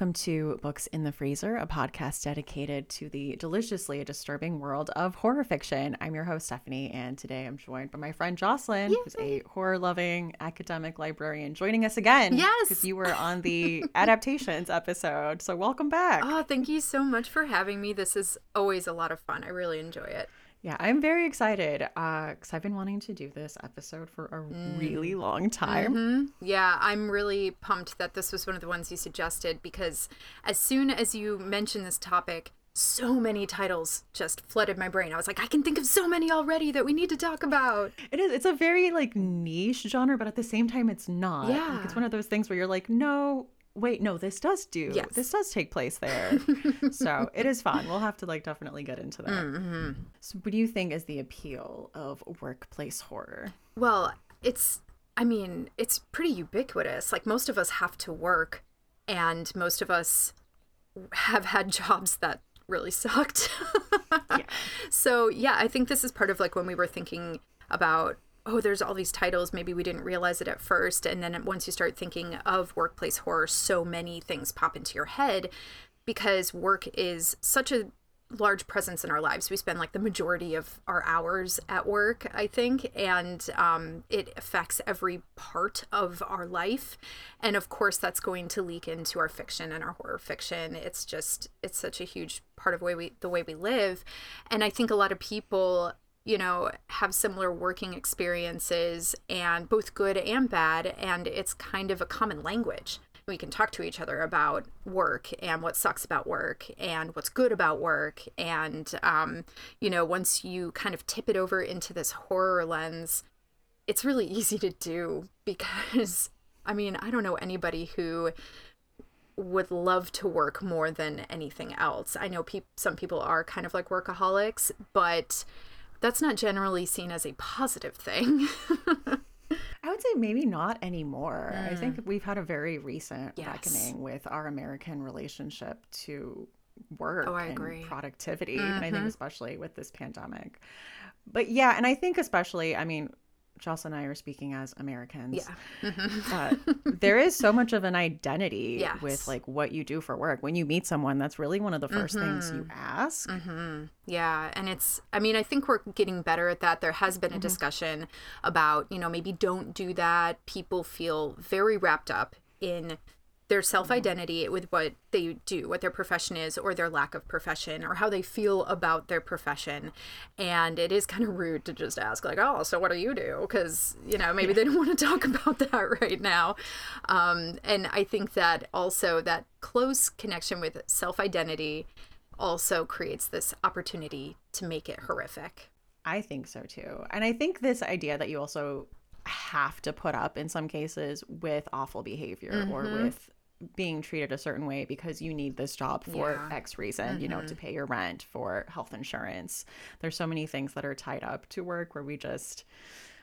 Welcome to Books in the Freezer, a podcast dedicated to the deliciously disturbing world of horror fiction. I'm your host, Stephanie, and today I'm joined by my friend Jocelyn, Yay. who's a horror loving academic librarian, joining us again. Yes. Because you were on the adaptations episode. So welcome back. Oh, thank you so much for having me. This is always a lot of fun. I really enjoy it. Yeah, I'm very excited because I've been wanting to do this episode for a Mm. really long time. Mm-hmm. Yeah, I'm really pumped that this was one of the ones you suggested because as soon as you mentioned this topic, so many titles just flooded my brain. I was like, I can think of so many already that we need to talk about. It is. It's a very like niche genre, but at the same time, it's not. Like, Yeah. it's one of those things where you're like, no, wait, no, this does do. Yes. This does take place there. so it is fun. We'll have to like definitely get into that. Mm-hmm. So, what do you think is the appeal of workplace horror? Well, it's, I mean, it's pretty ubiquitous. Like most of us have to work, and most of us have had jobs that really sucked. Yeah. So, yeah, I think this is part of like when we were thinking about, oh, there's all these titles. Maybe we didn't realize it at first. And then once you start thinking of workplace horror, so many things pop into your head because work is such a large presence in our lives. We spend like the majority of our hours at work, I think, and um, it affects every part of our life. And of course, that's going to leak into our fiction and our horror fiction. It's just it's such a huge part of way we the way we live, and I think a lot of people. You know, have similar working experiences and both good and bad, and it's kind of a common language. We can talk to each other about work and what sucks about work and what's good about work. And um, you know once you kind of tip it over into this horror lens it's really easy to do because i mean i don't know anybody who would love to work more than anything else. I know peop some people are kind of like workaholics but that's not generally seen as a positive thing I would say maybe not anymore. I think we've had a very recent Mm. Yes. reckoning with our American relationship to work Oh, I and agree. Mm-hmm. productivity. And I think especially with this pandemic. But yeah, and I think especially, I mean, Jocelyn and I are speaking as Americans. yeah But there is so much of an identity Yes. with like what you do for work. When you meet someone, that's really one of the 1st things Mm-hmm. you ask. Yeah, and it's I mean, I think we're getting better at that. There has been a discussion about, you know, maybe don't do that. People feel very wrapped up in their self-identity with what they do, what their profession is or their lack of profession or how they feel about their profession. And it is kind of rude to just ask like, "Oh, so what do you do?" cuz, you know, maybe they don't want to talk about that right now. Um and I think that also that close connection with self-identity also creates this opportunity to make it horrific. I think so too. And I think this idea that you also have to put up in some cases with awful behavior or Mm-hmm. with being treated a certain way because you need this job for Yeah. X reason, you know, Mm-hmm. to pay your rent, for health insurance. There's so many things that are tied up to work where we just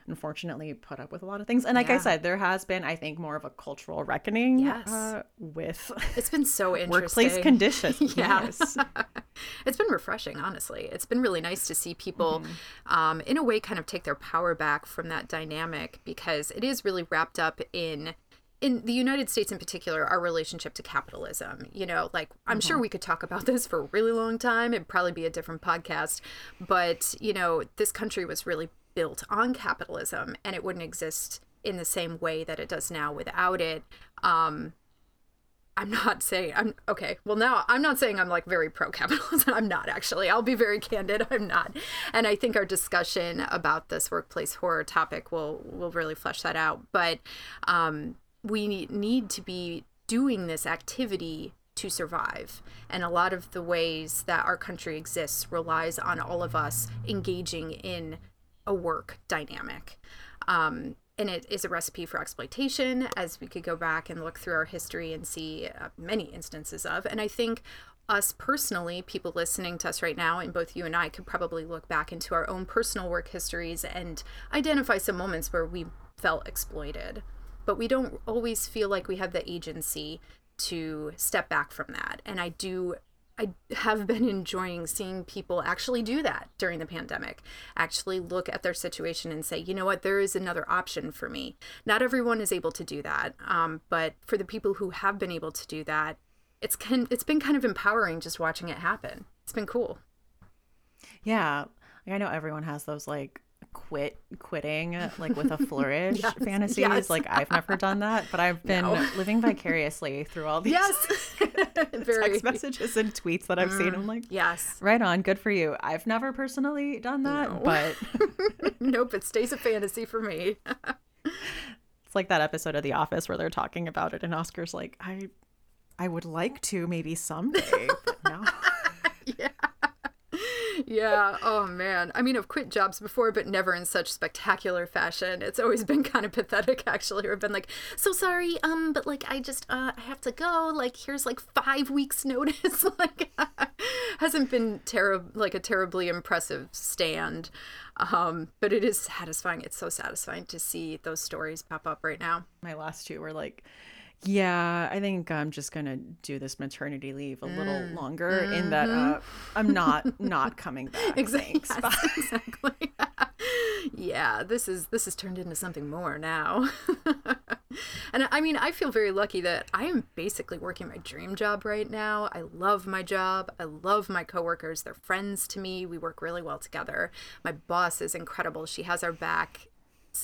unfortunately put up with a lot of things. And like I said, there has been, I think, more of a cultural reckoning Yes. uh, with It's been so interesting. workplace conditions. Yes. it's been refreshing, honestly. It's been really nice to see people, Mm-hmm. um, in a way, kind of take their power back from that dynamic because it is really wrapped up in. In the United States, in particular, our relationship to capitalism. You know, like I'm Mm-hmm. sure we could talk about this for a really long time. It'd probably be a different podcast. But, you know, this country was really built on capitalism and it wouldn't exist in the same way that it does now without it. Um, I'm not saying I'm okay. Well, now I'm not saying I'm like very pro capitalism. I'm not actually. I'll be very candid. I'm not. And I think our discussion about this workplace horror topic will will really flesh that out. But um, we need, to be doing this activity to survive. And a lot of the ways that our country exists relies on all of us engaging in a work dynamic. Um, and it is a recipe for exploitation, as we could go back and look through our history and see uh, many instances of. And I think us personally, people listening to us right now, and both you and I could probably look back into our own personal work histories and identify some moments where we felt exploited. But we don't always feel like we have the agency to step back from that. And I do I have been enjoying seeing people actually do that during the pandemic. Actually look at their situation and say, you know what, there is another option for me. Not everyone is able to do that, um, but for the people who have been able to do that, it's kind it's been kind of empowering just watching it happen. It's been cool. Yeah. I know everyone has those like quit quitting uh, like with a flourish Yes, fantasies. yes. Like I've never done that, but I've been No. living vicariously through all these Yes. Very. text messages and tweets that I've seen. I'm mm, like, Yes. right on, good for you. I've never personally done that, No. but nope, it stays a fantasy for me. it's like that episode of The Office where they're talking about it, and Oscar's like, I, I would like to maybe someday, but no. yeah. Yeah. Oh man. I mean, I've quit jobs before, but never in such spectacular fashion. It's always been kind of pathetic, actually. I've been like, so sorry, um, but like, I just, uh, I have to go. Like, here's like five weeks' notice. like, hasn't been terrible, like a terribly impressive stand. Um, but it is satisfying. It's so satisfying to see those stories pop up right now. My last two were like, yeah, I think I'm just gonna do this maternity leave a little longer. In that, uh, I'm not not coming back. Exactly. Bye. exactly. yeah, this is this has turned into something more now. and I mean, I feel very lucky that I am basically working my dream job right now. I love my job. I love my coworkers. They're friends to me. We work really well together. My boss is incredible. She has our back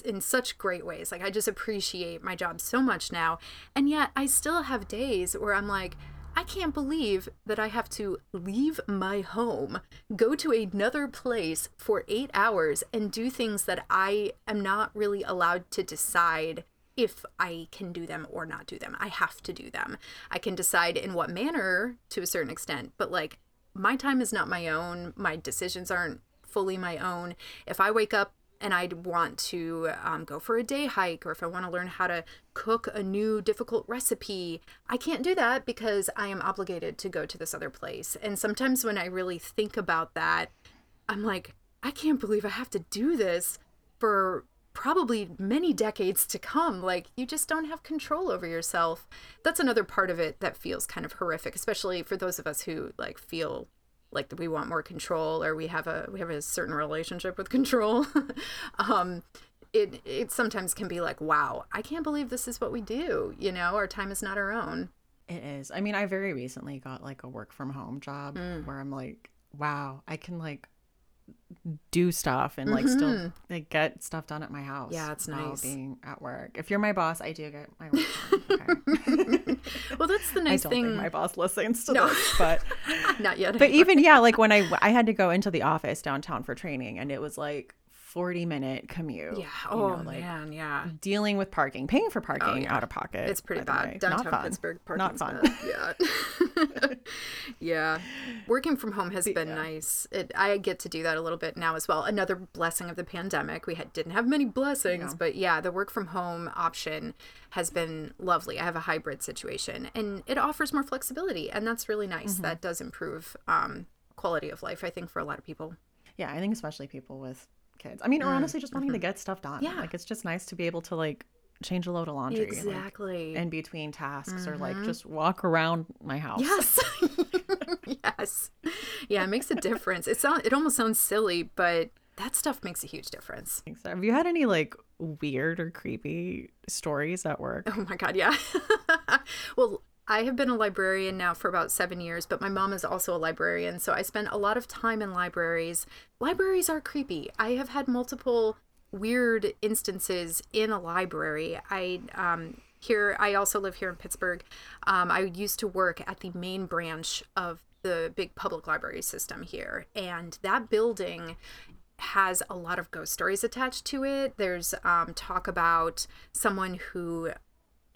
in such great ways. Like I just appreciate my job so much now. And yet I still have days where I'm like, I can't believe that I have to leave my home, go to another place for eight hours, and do things that I am not really allowed to decide if I can do them or not do them. I have to do them. I can decide in what manner to a certain extent, but like my time is not my own. My decisions aren't fully my own. If I wake up and I'd want to um, go for a day hike, or if I want to learn how to cook a new difficult recipe, I can't do that because I am obligated to go to this other place. And sometimes when I really think about that, I'm like, I can't believe I have to do this for probably many decades to come. Like, you just don't have control over yourself. That's another part of it that feels kind of horrific, especially for those of us who like feel like we want more control or we have a we have a certain relationship with control um it it sometimes can be like wow i can't believe this is what we do you know our time is not our own It is. I mean, I very recently got like a work from home job Mm. where I'm like, wow, I can like do stuff and like still like get stuff done at my house. Mm-hmm. Yeah, it's nice. Being at work. If you're my boss, I do get my work done. Okay. well that's the I nice don't thing think my boss listens to No. this, but not yet but even yeah, like when I I had to go into the office downtown for training, and it was like 40 minute commute. yeah you oh know, like, man yeah Dealing with parking, paying for parking yeah. out of pocket. it's pretty bad way. downtown Not fun. pittsburgh parking. Not fun. bad. yeah yeah working from home has been Yeah. nice it, i get to do that a little bit now as well another blessing of the pandemic we had, didn't have many blessings Yeah. but yeah the work from home option has been lovely i have a hybrid situation and it offers more flexibility and that's really nice Mm-hmm. that does improve um, quality of life i think for a lot of people Yeah, I think especially people with kids. I mean, or honestly, just wanting to get stuff done. Mm-hmm. Yeah. like it's just nice to be able to like change a load of laundry, like, exactly in between tasks, or like just walk around my house. Yes. yes. Yeah, it makes a difference. It sound it almost sounds silly, but that stuff makes a huge difference. So have you had any like weird or creepy stories at work? Oh my god, yeah. well, I have been a librarian now for about seven years, but my mom is also a librarian, so I spend a lot of time in libraries. Libraries are creepy. I have had multiple weird instances in a library. I um here I also live here in Pittsburgh. Um, I used to work at the main branch of the big public library system here, and that building has a lot of ghost stories attached to it. There's um, talk about someone who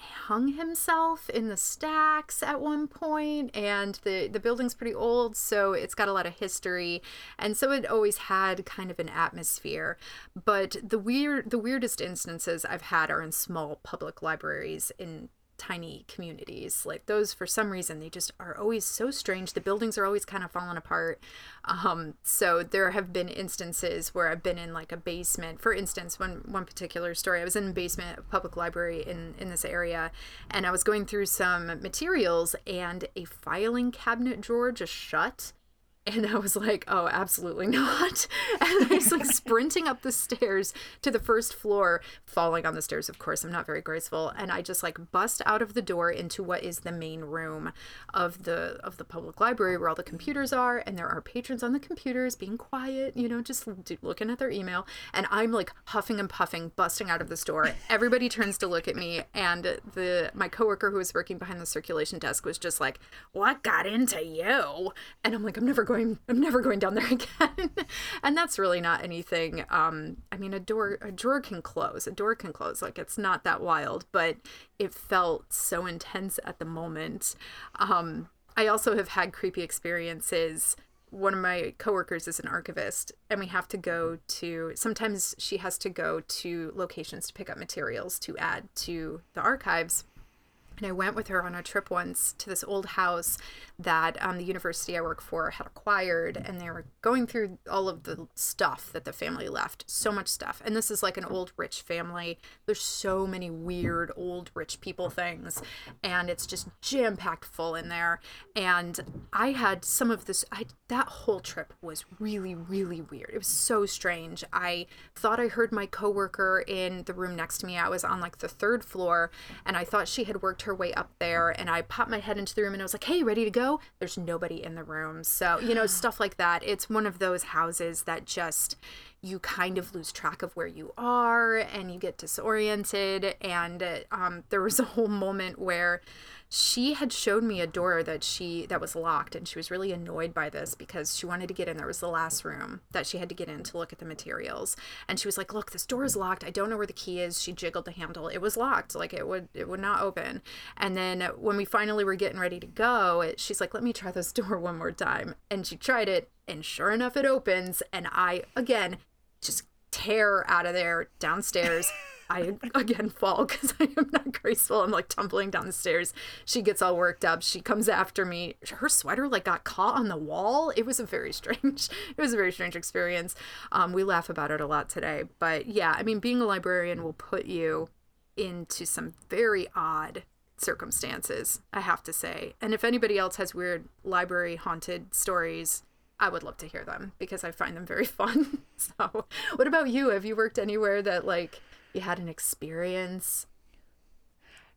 hung himself in the stacks at one point and the the building's pretty old so it's got a lot of history and so it always had kind of an atmosphere. But the weird the weirdest instances I've had are in small public libraries in tiny communities. Like those for some reason they just are always so strange. The buildings are always kind of falling apart. Um so there have been instances where i've been in like a basement. For instance one one particular story i was in a basement of public library in in this area and i was going through some materials and a filing cabinet drawer just shut And I was like, oh, absolutely not. And I was like sprinting up the stairs to the first floor, falling on the stairs, of course. I'm not very graceful. And I just like bust out of the door into what is the main room of the of the public library where all the computers are. And there are patrons on the computers being quiet, you know, just looking at their email. And I'm like huffing and puffing, busting out of the store. Everybody turns to look at me. And the my coworker who was working behind the circulation desk was just like, What got into you? And I'm like, I'm never going going I'm never going down there again. and that's really not anything um I mean a door a drawer can close. A door can close. Like it's not that wild, but it felt so intense at the moment. Um I also have had creepy experiences one of my coworkers is an archivist and we have to go to sometimes she has to go to locations to pick up materials to add to the archives and I went with her on a trip once to this old house that um, the university I work for had acquired, and they were going through all of the stuff that the family left. So much stuff. And this is like an old rich family. There's so many weird old rich people things, and it's just jam packed full in there. And I had some of this, I, that whole trip was really, really weird. It was so strange. I thought I heard my coworker in the room next to me. I was on like the third floor, and I thought she had worked her way up there and I popped my head into the room and I was like, hey, ready to go? There's nobody in the room. So, you know, stuff like that. It's one of those houses that just you kind of lose track of where you are and you get disoriented. And um, there was a whole moment where she had showed me a door that she that was locked and she was really annoyed by this because she wanted to get in. There was the last room that she had to get in to look at the materials. And she was like look this door is locked. I don't know where the key is. She jiggled the handle. It was locked. Like it would it would not open. And then when we finally were getting ready to go it, she's like let me try this door one more time. And she tried it and sure enough it opens. And i again just tear out of there downstairs I again fall because I am not graceful. I'm like tumbling down the stairs. She gets all worked up. She comes after me. Her sweater like got caught on the wall. It was a very strange. It was a very strange experience. Um, we laugh about it a lot today, but yeah, I mean, being a librarian will put you into some very odd circumstances. I have to say. And if anybody else has weird library haunted stories, I would love to hear them because I find them very fun. so, what about you? Have you worked anywhere that like you had an experience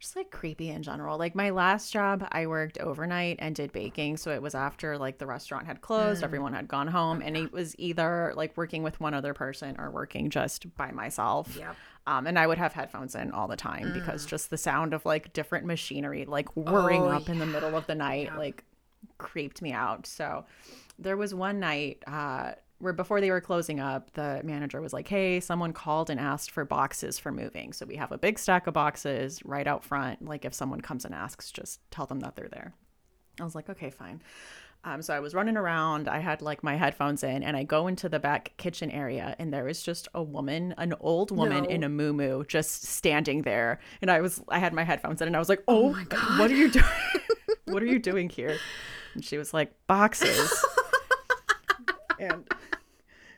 just like creepy in general. Like my last job, I worked overnight and did baking. So it was after like the restaurant had closed, mm. everyone had gone home, and it was either like working with one other person or working just by myself. Yep. Um, and I would have headphones in all the time mm. because just the sound of like different machinery like whirring oh, up yeah. in the middle of the night yep. like creeped me out. So there was one night uh, where before they were closing up, the manager was like, "Hey, someone called and asked for boxes for moving. So we have a big stack of boxes right out front. Like if someone comes and asks, just tell them that they're there." I was like, "Okay, fine." Um, so I was running around. I had like my headphones in, and I go into the back kitchen area, and there was just a woman, an old woman no. in a moo just standing there. And I was, I had my headphones in, and I was like, "Oh, oh my god, what are you doing? what are you doing here?" And she was like, "Boxes." and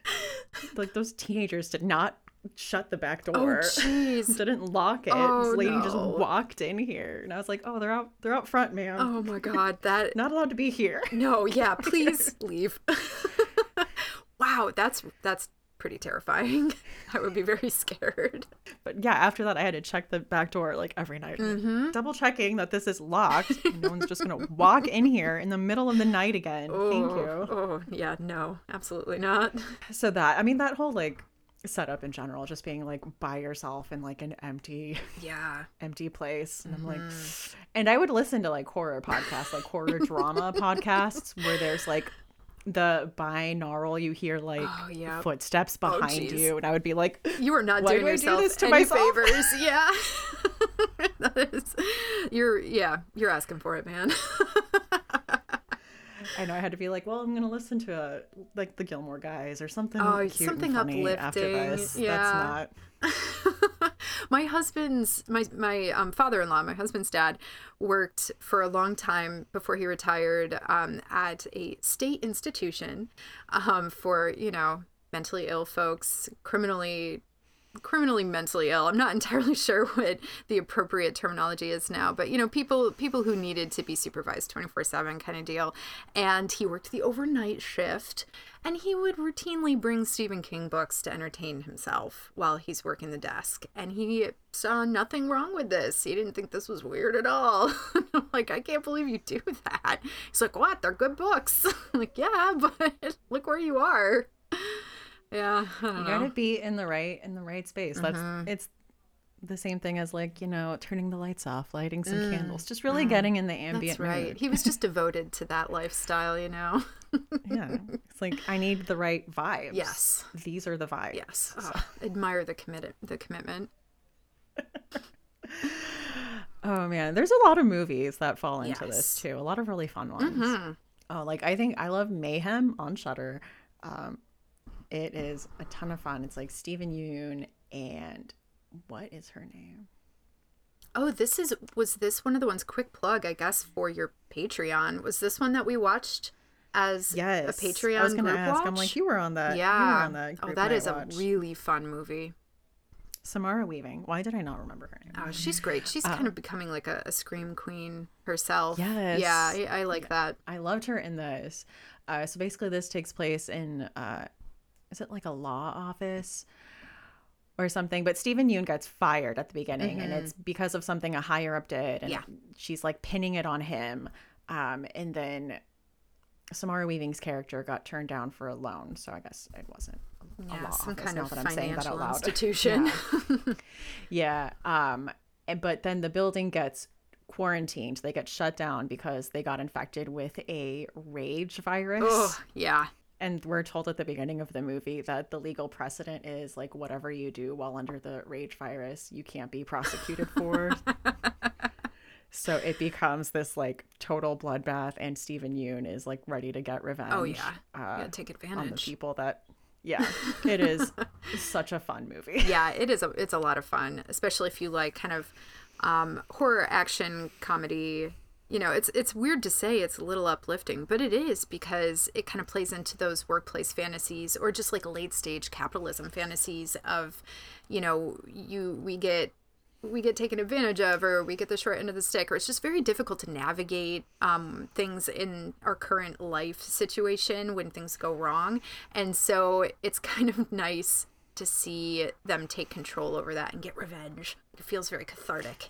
like those teenagers did not shut the back oh, door. Oh, didn't lock it. Oh, this lady no. just walked in here, and I was like, "Oh, they're out. They're out front, man. Oh my god, that not allowed to be here. No, yeah, please leave. wow, that's that's pretty terrifying. I would be very scared. But yeah, after that, I had to check the back door like every night, mm-hmm. double checking that this is locked. no one's just gonna walk in here in the middle of the night again. Oh, Thank you. Oh yeah, no, absolutely not. So that I mean that whole like setup in general, just being like by yourself in like an empty, yeah, empty place. And mm-hmm. I'm like, mm-hmm. and I would listen to like horror podcasts, like horror drama podcasts, where there's like the binaural you hear like oh, yeah. footsteps oh, behind oh, you and i would be like you are not doing yourself do to any myself? favors yeah that is you're yeah you're asking for it man I know I had to be like, well, I'm gonna listen to a, like the Gilmore Guys or something oh, something uplifting. after this. Yeah. That's not. My husband's my my um, father-in-law, my husband's dad, worked for a long time before he retired um, at a state institution um, for you know mentally ill folks, criminally criminally mentally ill. I'm not entirely sure what the appropriate terminology is now, but you know, people people who needed to be supervised 24/7 kind of deal. And he worked the overnight shift and he would routinely bring Stephen King books to entertain himself while he's working the desk. And he saw nothing wrong with this. He didn't think this was weird at all. Like, I can't believe you do that. He's like, What? They're good books. I'm like, yeah, but look where you are. Yeah. you gotta be in the right in the right space. That's mm-hmm. it's the same thing as like you know turning the lights off lighting some mm. candles just really mm. getting in the ambient That's right mood. he was just devoted to that lifestyle you know yeah it's like i need the right vibes yes these are the vibes yes so. oh, admire the commit the commitment oh man there's a lot of movies that fall into yes. this too a lot of really fun ones mm-hmm. oh like i think i love mayhem on Shudder. um it is a ton of fun it's like Steven Yeun and what is her name? Oh, this is was this one of the ones quick plug, I guess, for your Patreon. Was this one that we watched as yes. a Patreon I was gonna ask. Watch? I'm like, you were on that. Yeah. On that oh, that is watch. a really fun movie. Samara Weaving. Why did I not remember her name? Oh, she's great. She's kind of becoming like a, a, scream queen herself. Yes. Yeah, I, I like yeah. that. I loved her in this. Uh, so basically, this takes place in, uh, is it like a law office? or something. But Steven Yeun gets fired at the beginning, mm-hmm. and it's mm-hmm. because of something a higher up did. And yeah. she's like pinning it on him. Um, and then Samara Weaving's character got turned down for a loan, so I guess it wasn't a yeah, law some office, kind of that I'm saying that out loud. institution. yeah. yeah. Um, and, but then the building gets quarantined. They get shut down because they got infected with a rage virus. Oh, yeah and we're told at the beginning of the movie that the legal precedent is like whatever you do while under the rage virus, you can't be prosecuted for. so it becomes this like total bloodbath, and steven yeun is like ready to get revenge. Oh yeah, uh, yeah, take advantage on the people that. Yeah, it is such a fun movie. Yeah, it is. A, it's a lot of fun, especially if you like kind of um, horror action comedy you know it's it's weird to say it's a little uplifting but it is because it kind of plays into those workplace fantasies or just like late stage capitalism fantasies of you know you we get we get taken advantage of or we get the short end of the stick or it's just very difficult to navigate um, things in our current life situation when things go wrong. And so it's kind of nice to see them take control over that and get revenge. It feels very cathartic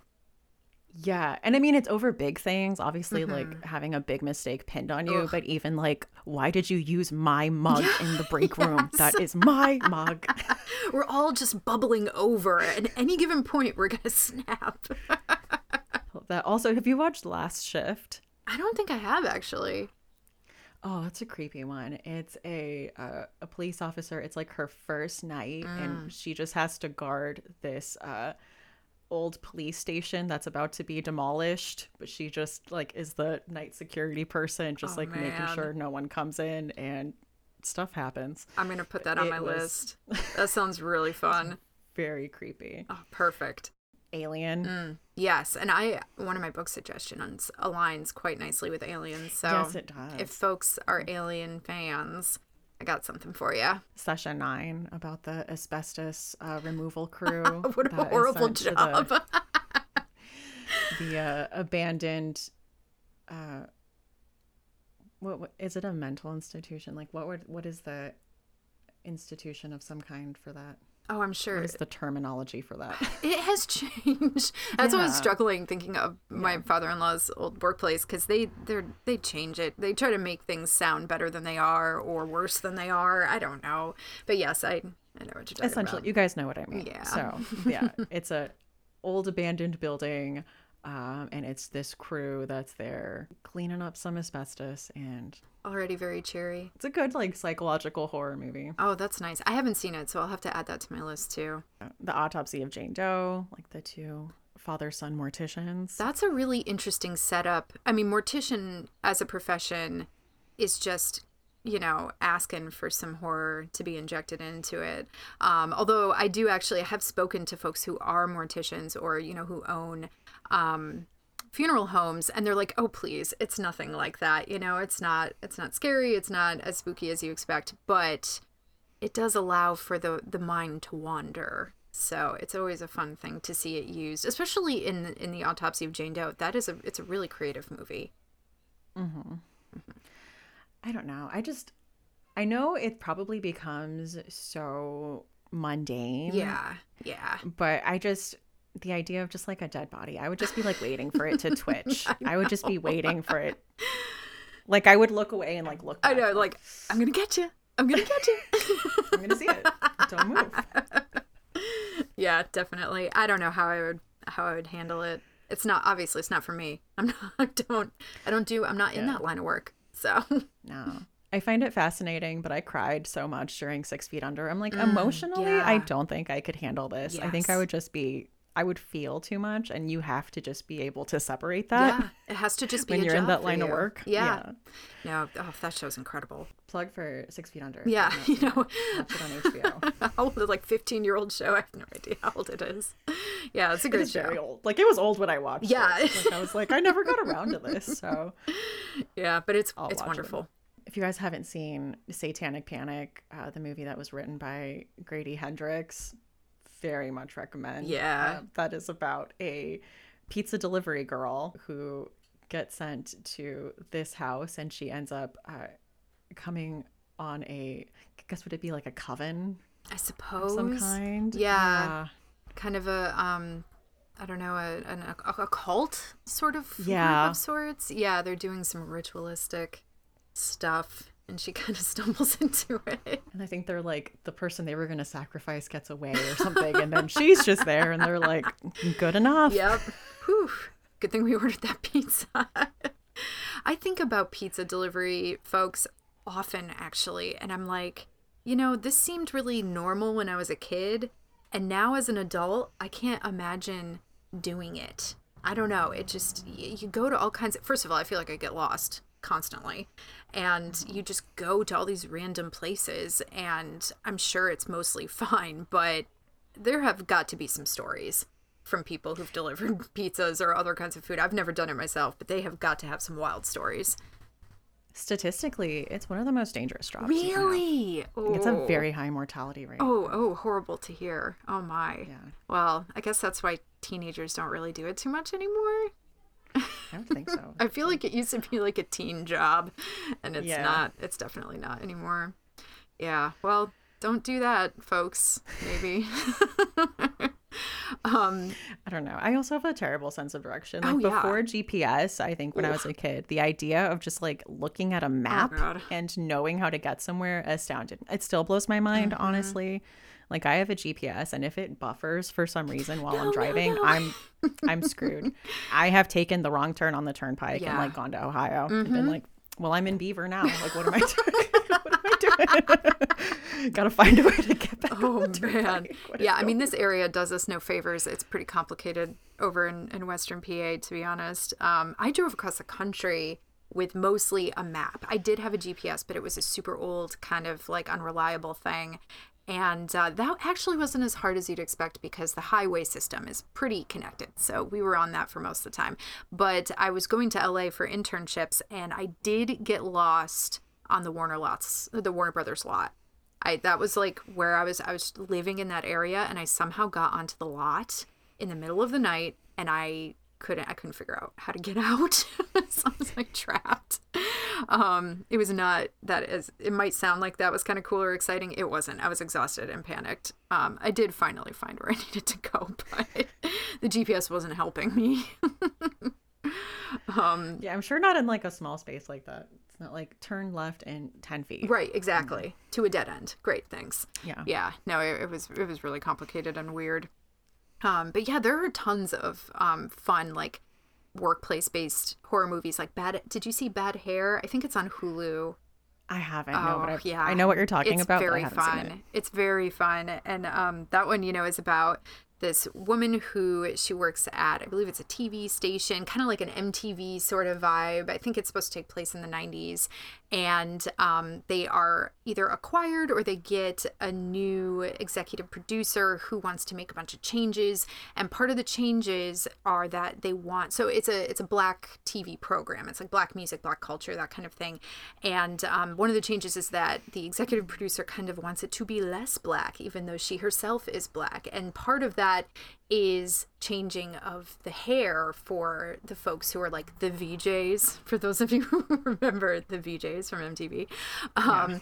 yeah. And I mean, it's over big things, obviously, mm-hmm. like having a big mistake pinned on you, Ugh. but even like, why did you use my mug in the break room? Yes. That is my mug. we're all just bubbling over. At any given point, we're going to snap. that also, have you watched Last Shift? I don't think I have actually. Oh, that's a creepy one. It's a uh, a police officer. It's like her first night, mm. and she just has to guard this uh, old police station that's about to be demolished but she just like is the night security person just oh, like man. making sure no one comes in and stuff happens. I'm gonna put that on it my was... list. That sounds really fun. Very creepy. Oh perfect. Alien. Mm, yes and i one of my book suggestions aligns quite nicely with aliens so yes, it does. if folks are alien fans I got something for you. Session nine about the asbestos uh, removal crew. what a horrible job. The, the uh, abandoned. Uh, what, what is it? A mental institution? Like what would what is the institution of some kind for that? Oh, I'm sure. What is the terminology for that? It has changed. That's yeah. I was struggling thinking of my yeah. father-in-law's old workplace because they they they change it. They try to make things sound better than they are or worse than they are. I don't know, but yes, I I know what you're talking Essentially, about. you guys know what I mean. Yeah. So yeah, it's a old abandoned building. Um, and it's this crew that's there cleaning up some asbestos and already very cheery. It's a good like psychological horror movie. Oh, that's nice. I haven't seen it, so I'll have to add that to my list too. The autopsy of Jane Doe, like the two father son morticians. That's a really interesting setup. I mean, mortician as a profession is just you know asking for some horror to be injected into it. Um, although i do actually have spoken to folks who are morticians or you know who own um, funeral homes and they're like oh please it's nothing like that. You know it's not it's not scary it's not as spooky as you expect but it does allow for the the mind to wander. So it's always a fun thing to see it used, especially in in the autopsy of Jane Doe. That is a it's a really creative movie. I don't know. I just I know it probably becomes so mundane. Yeah, yeah. But I just the idea of just like a dead body, I would just be like waiting for it to twitch. I, would just be waiting for it. Like I would look away and like look. I know, like I'm gonna get you. I'm gonna get you. I'm gonna see it. Don't move. yeah, definitely. I don't know how I would how I would handle it. It's not obviously it's not for me. I'm not. I don't. I don't do. I'm not in that line of work. So No. I find it fascinating, but I cried so much during Six Feet Under. I'm like, mm, emotionally, I don't think I could handle this. I think I would just be, I would feel too much, and you have to just be able to separate that yeah, it has to just be when a you're in that line of work. Yeah. No. Oh, that show's incredible. Plug for Six Feet Under. Yeah. You know, Watch it on HBO. how old is like 15 year old show? I have no idea how old it is. Yeah, it's a It great is very show. old. Like it was old when I watched Yeah. it. Like, I was like, I never got around to this. So Yeah, but it's I'll it's watch it. wonderful. if you guys haven't seen Satanic Panic, uh, the movie that was written by Grady Hendrix, very much recommend. Yeah. Uh, that is about a pizza delivery girl who gets sent to this house and she ends up uh, coming on a, I guess would it be like a coven I suppose some kind? Yeah. kind of a um I don't know a an, a, a cult sort of Yeah. of sorts. Yeah, they're doing some ritualistic stuff, and she kind of stumbles into it. And I think they're like the person they were going to sacrifice gets away or something. and then she's just there and they're like, good enough. Yep. Whew. Good thing we ordered that pizza. I think about pizza delivery folks often, actually, and I'm like, you know, this seemed really normal when I was a kid, and now as an adult, I can't imagine doing it. I don't know. It just, you go to all kinds of, first of all, I feel like I get lost constantly. And mm-hmm. you just go to all these random places, and I'm sure it's mostly fine, but there have got to be some stories from people who've delivered pizzas or other kinds of food. I've never done it myself, but they have got to have some wild stories. Statistically, it's one of the most dangerous jobs. you can have. Really? It's a Oh. very high mortality rate. Oh, oh, horrible to hear. Oh my. Yeah. Well, I guess that's why teenagers don't really do it too much anymore. I don't think so. I feel like it used to be like a teen job, and it's Yeah. not. It's definitely not anymore. Yeah. Well, don't do that, folks. Maybe. um. I don't know. I also have a terrible sense of direction. Like Oh, yeah. before GPS, I think when I was a kid, the idea of just like looking at a map Oh, and knowing how to get somewhere astounded. It still blows my mind, Mm-hmm. honestly. Like I have a GPS and if it buffers for some reason while I'm driving, no. I'm I'm screwed. I have taken the wrong turn on the turnpike and Yeah. Mm-hmm. like gone to Ohio and been like, well, I'm in Beaver now. Like what am I doing? what am I doing? Gotta find a way to get back. Oh the man. turnpike. What is Yeah, I mean this area does us no favors. It's pretty complicated over in, in Western PA, to be honest. Um, I drove across the country with mostly a map. I did have a GPS, but it was a super old, kind of like unreliable thing. And uh, that actually wasn't as hard as you'd expect because the highway system is pretty connected. So we were on that for most of the time. But I was going to LA for internships and I did get lost on the Warner lots, the Warner Brothers lot. I that was like where I was I was living in that area and I somehow got onto the lot in the middle of the night and I couldn't I couldn't figure out how to get out. so I was like trapped. Um it was not that as it might sound like that was kind of cool or exciting. It wasn't. I was exhausted and panicked. Um I did finally find where I needed to go, but the GPS wasn't helping me. um, Yeah, I'm sure not in like a small space like that. It's not like turn left and 10 feet. Right, exactly. To a dead end. Great, thanks. Yeah. Yeah. No, it, it was it was really complicated and weird. Um, but yeah, there are tons of um fun like workplace based horror movies like Bad did you see Bad Hair? I think it's on Hulu. I haven't. no, but Oh, I've, yeah. I know what you're talking it's about. It's Very fun. Seen it. It's very fun, and um, that one, you know, is about this woman who she works at, I believe it's a TV station, kind of like an MTV sort of vibe. I think it's supposed to take place in the 90s. And um, they are either acquired or they get a new executive producer who wants to make a bunch of changes. And part of the changes are that they want so it's a it's a black TV program. It's like black music, black culture, that kind of thing. And um, one of the changes is that the executive producer kind of wants it to be less black, even though she herself is black. And part of that is changing of the hair for the folks who are like the VJs. For those of you who remember the VJs from MTV, um, yeah.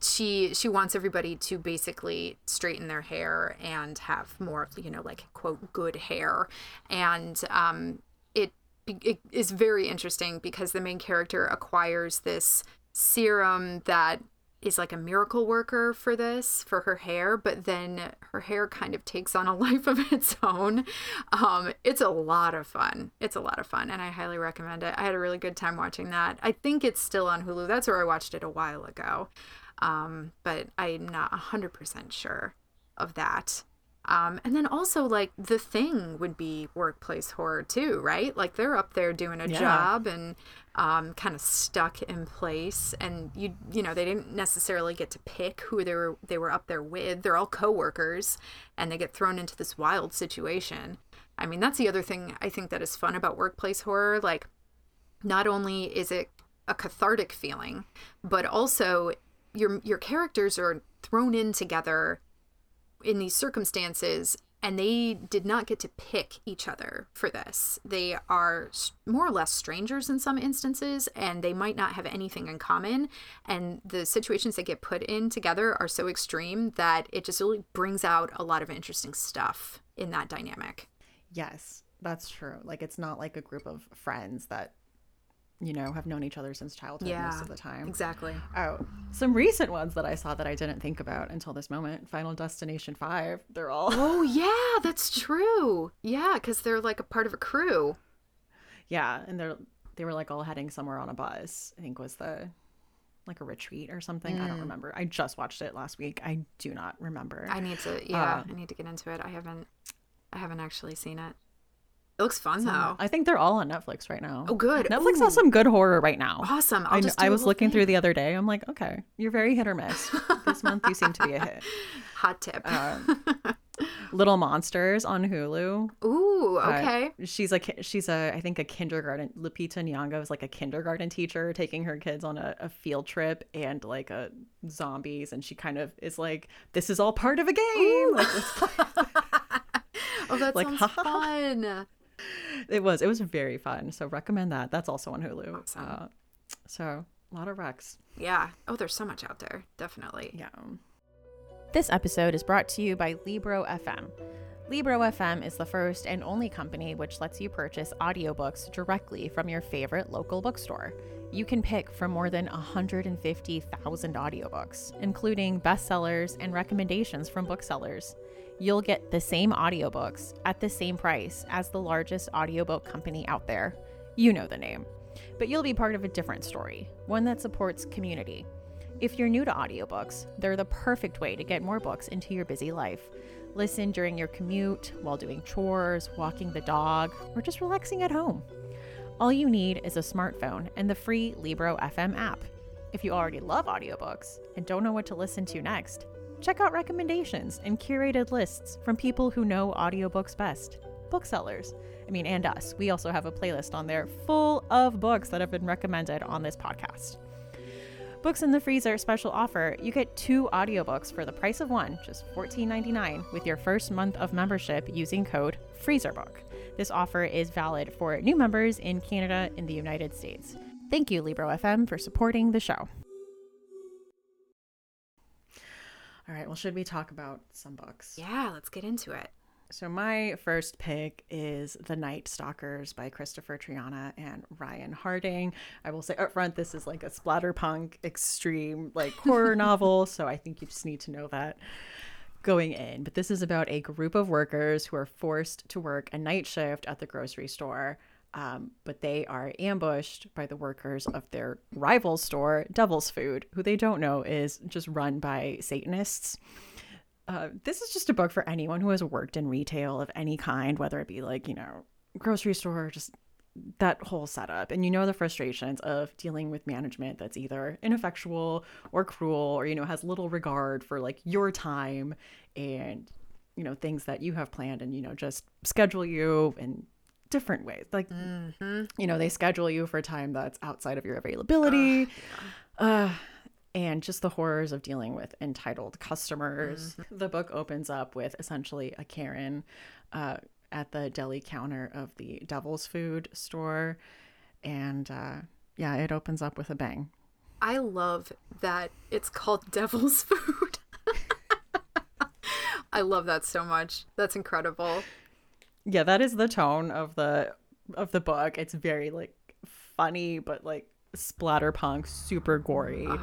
she she wants everybody to basically straighten their hair and have more, you know, like quote good hair, and um, it it is very interesting because the main character acquires this serum that is like a miracle worker for this for her hair but then her hair kind of takes on a life of its own. Um, it's a lot of fun. It's a lot of fun and i highly recommend it. I had a really good time watching that. I think it's still on hulu. That's where i watched it a while ago. Um, but i'm not 100% sure of that um, and then also like the thing would be workplace horror too, right? Like they're up there doing a yeah. job and um, kind of stuck in place, and you you know they didn't necessarily get to pick who they were they were up there with. They're all coworkers, and they get thrown into this wild situation. I mean, that's the other thing I think that is fun about workplace horror. Like, not only is it a cathartic feeling, but also your your characters are thrown in together in these circumstances and they did not get to pick each other for this. They are more or less strangers in some instances, and they might not have anything in common. And the situations they get put in together are so extreme that it just really brings out a lot of interesting stuff in that dynamic. Yes, that's true. Like, it's not like a group of friends that you know, have known each other since childhood yeah, most of the time. Exactly. Oh, some recent ones that I saw that I didn't think about until this moment. Final Destination 5. They're all Oh, yeah, that's true. Yeah, cuz they're like a part of a crew. Yeah, and they're they were like all heading somewhere on a bus. I think was the like a retreat or something. Mm. I don't mm. remember. I just watched it last week. I do not remember. I need to yeah, uh, I need to get into it. I haven't I haven't actually seen it. It looks fun so, though. I think they're all on Netflix right now. Oh, good. Netflix Ooh. has some good horror right now. Awesome. I'll I, was looking thing. through the other day. I'm like, okay, you're very hit or miss. this month you seem to be a hit. Hot tip. Uh, Little Monsters on Hulu. Ooh, uh, okay. Uh, she's a she's a I think a kindergarten. Lupita Nyong'o is like a kindergarten teacher taking her kids on a, a field trip and like a zombies, and she kind of is like, this is all part of a game. Like, oh, that like, sounds fun it was. It was very fun. So recommend that. That's also on Hulu. Awesome. Uh, so a lot of recs. Yeah. Oh, there's so much out there. Definitely. Yeah. This episode is brought to you by Libro FM. Libro FM is the first and only company which lets you purchase audiobooks directly from your favorite local bookstore. You can pick from more than 150,000 audiobooks, including bestsellers and recommendations from booksellers you'll get the same audiobooks at the same price as the largest audiobook company out there. You know the name. But you'll be part of a different story, one that supports community. If you're new to audiobooks, they're the perfect way to get more books into your busy life. Listen during your commute, while doing chores, walking the dog, or just relaxing at home. All you need is a smartphone and the free Libro FM app. If you already love audiobooks and don't know what to listen to next, Check out recommendations and curated lists from people who know audiobooks best. Booksellers. I mean, and us. We also have a playlist on there full of books that have been recommended on this podcast. Books in the Freezer special offer you get two audiobooks for the price of one, just $14.99, with your first month of membership using code FreezerBook. This offer is valid for new members in Canada and the United States. Thank you, Libro FM, for supporting the show. All right. Well, should we talk about some books? Yeah, let's get into it. So my first pick is The Night Stockers by Kristopher Triana and Ryan Harding. I will say up front, this is like a splatterpunk extreme like horror novel, so I think you just need to know that going in. But this is about a group of workers who are forced to work a night shift at the grocery store um, but they are ambushed by the workers of their rival store, Devil's Food, who they don't know is just run by Satanists. Uh, this is just a book for anyone who has worked in retail of any kind, whether it be like, you know, grocery store, just that whole setup. And you know the frustrations of dealing with management that's either ineffectual or cruel or, you know, has little regard for like your time and, you know, things that you have planned and, you know, just schedule you in different ways. Like, mm-hmm. you know, they schedule you for a time that's outside of your availability. Uh, yeah. uh, and just the horrors of dealing with entitled customers. Mm-hmm. The book opens up with essentially a Karen uh, at the deli counter of the Devil's Food store. And uh, yeah, it opens up with a bang. I love that it's called Devil's Food. I love that so much. That's incredible. Yeah, that is the tone of the of the book. It's very like funny but like splatterpunk, super gory. Oh,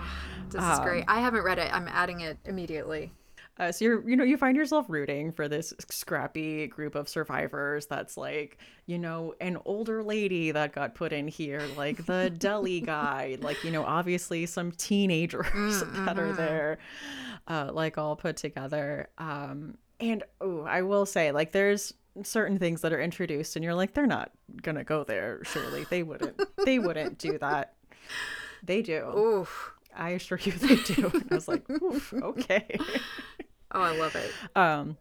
this um, is great. I haven't read it. I'm adding it immediately. Uh, so you're, you know, you find yourself rooting for this scrappy group of survivors. That's like, you know, an older lady that got put in here, like the deli guy, like you know, obviously some teenagers mm-hmm. that are mm-hmm. there, uh, like all put together. Um, and oh, I will say, like, there's certain things that are introduced, and you're like, they're not gonna go there. Surely they wouldn't. they wouldn't do that. They do. Oof. I assure you they do. And I was like, oof okay. Oh, I love it. Um,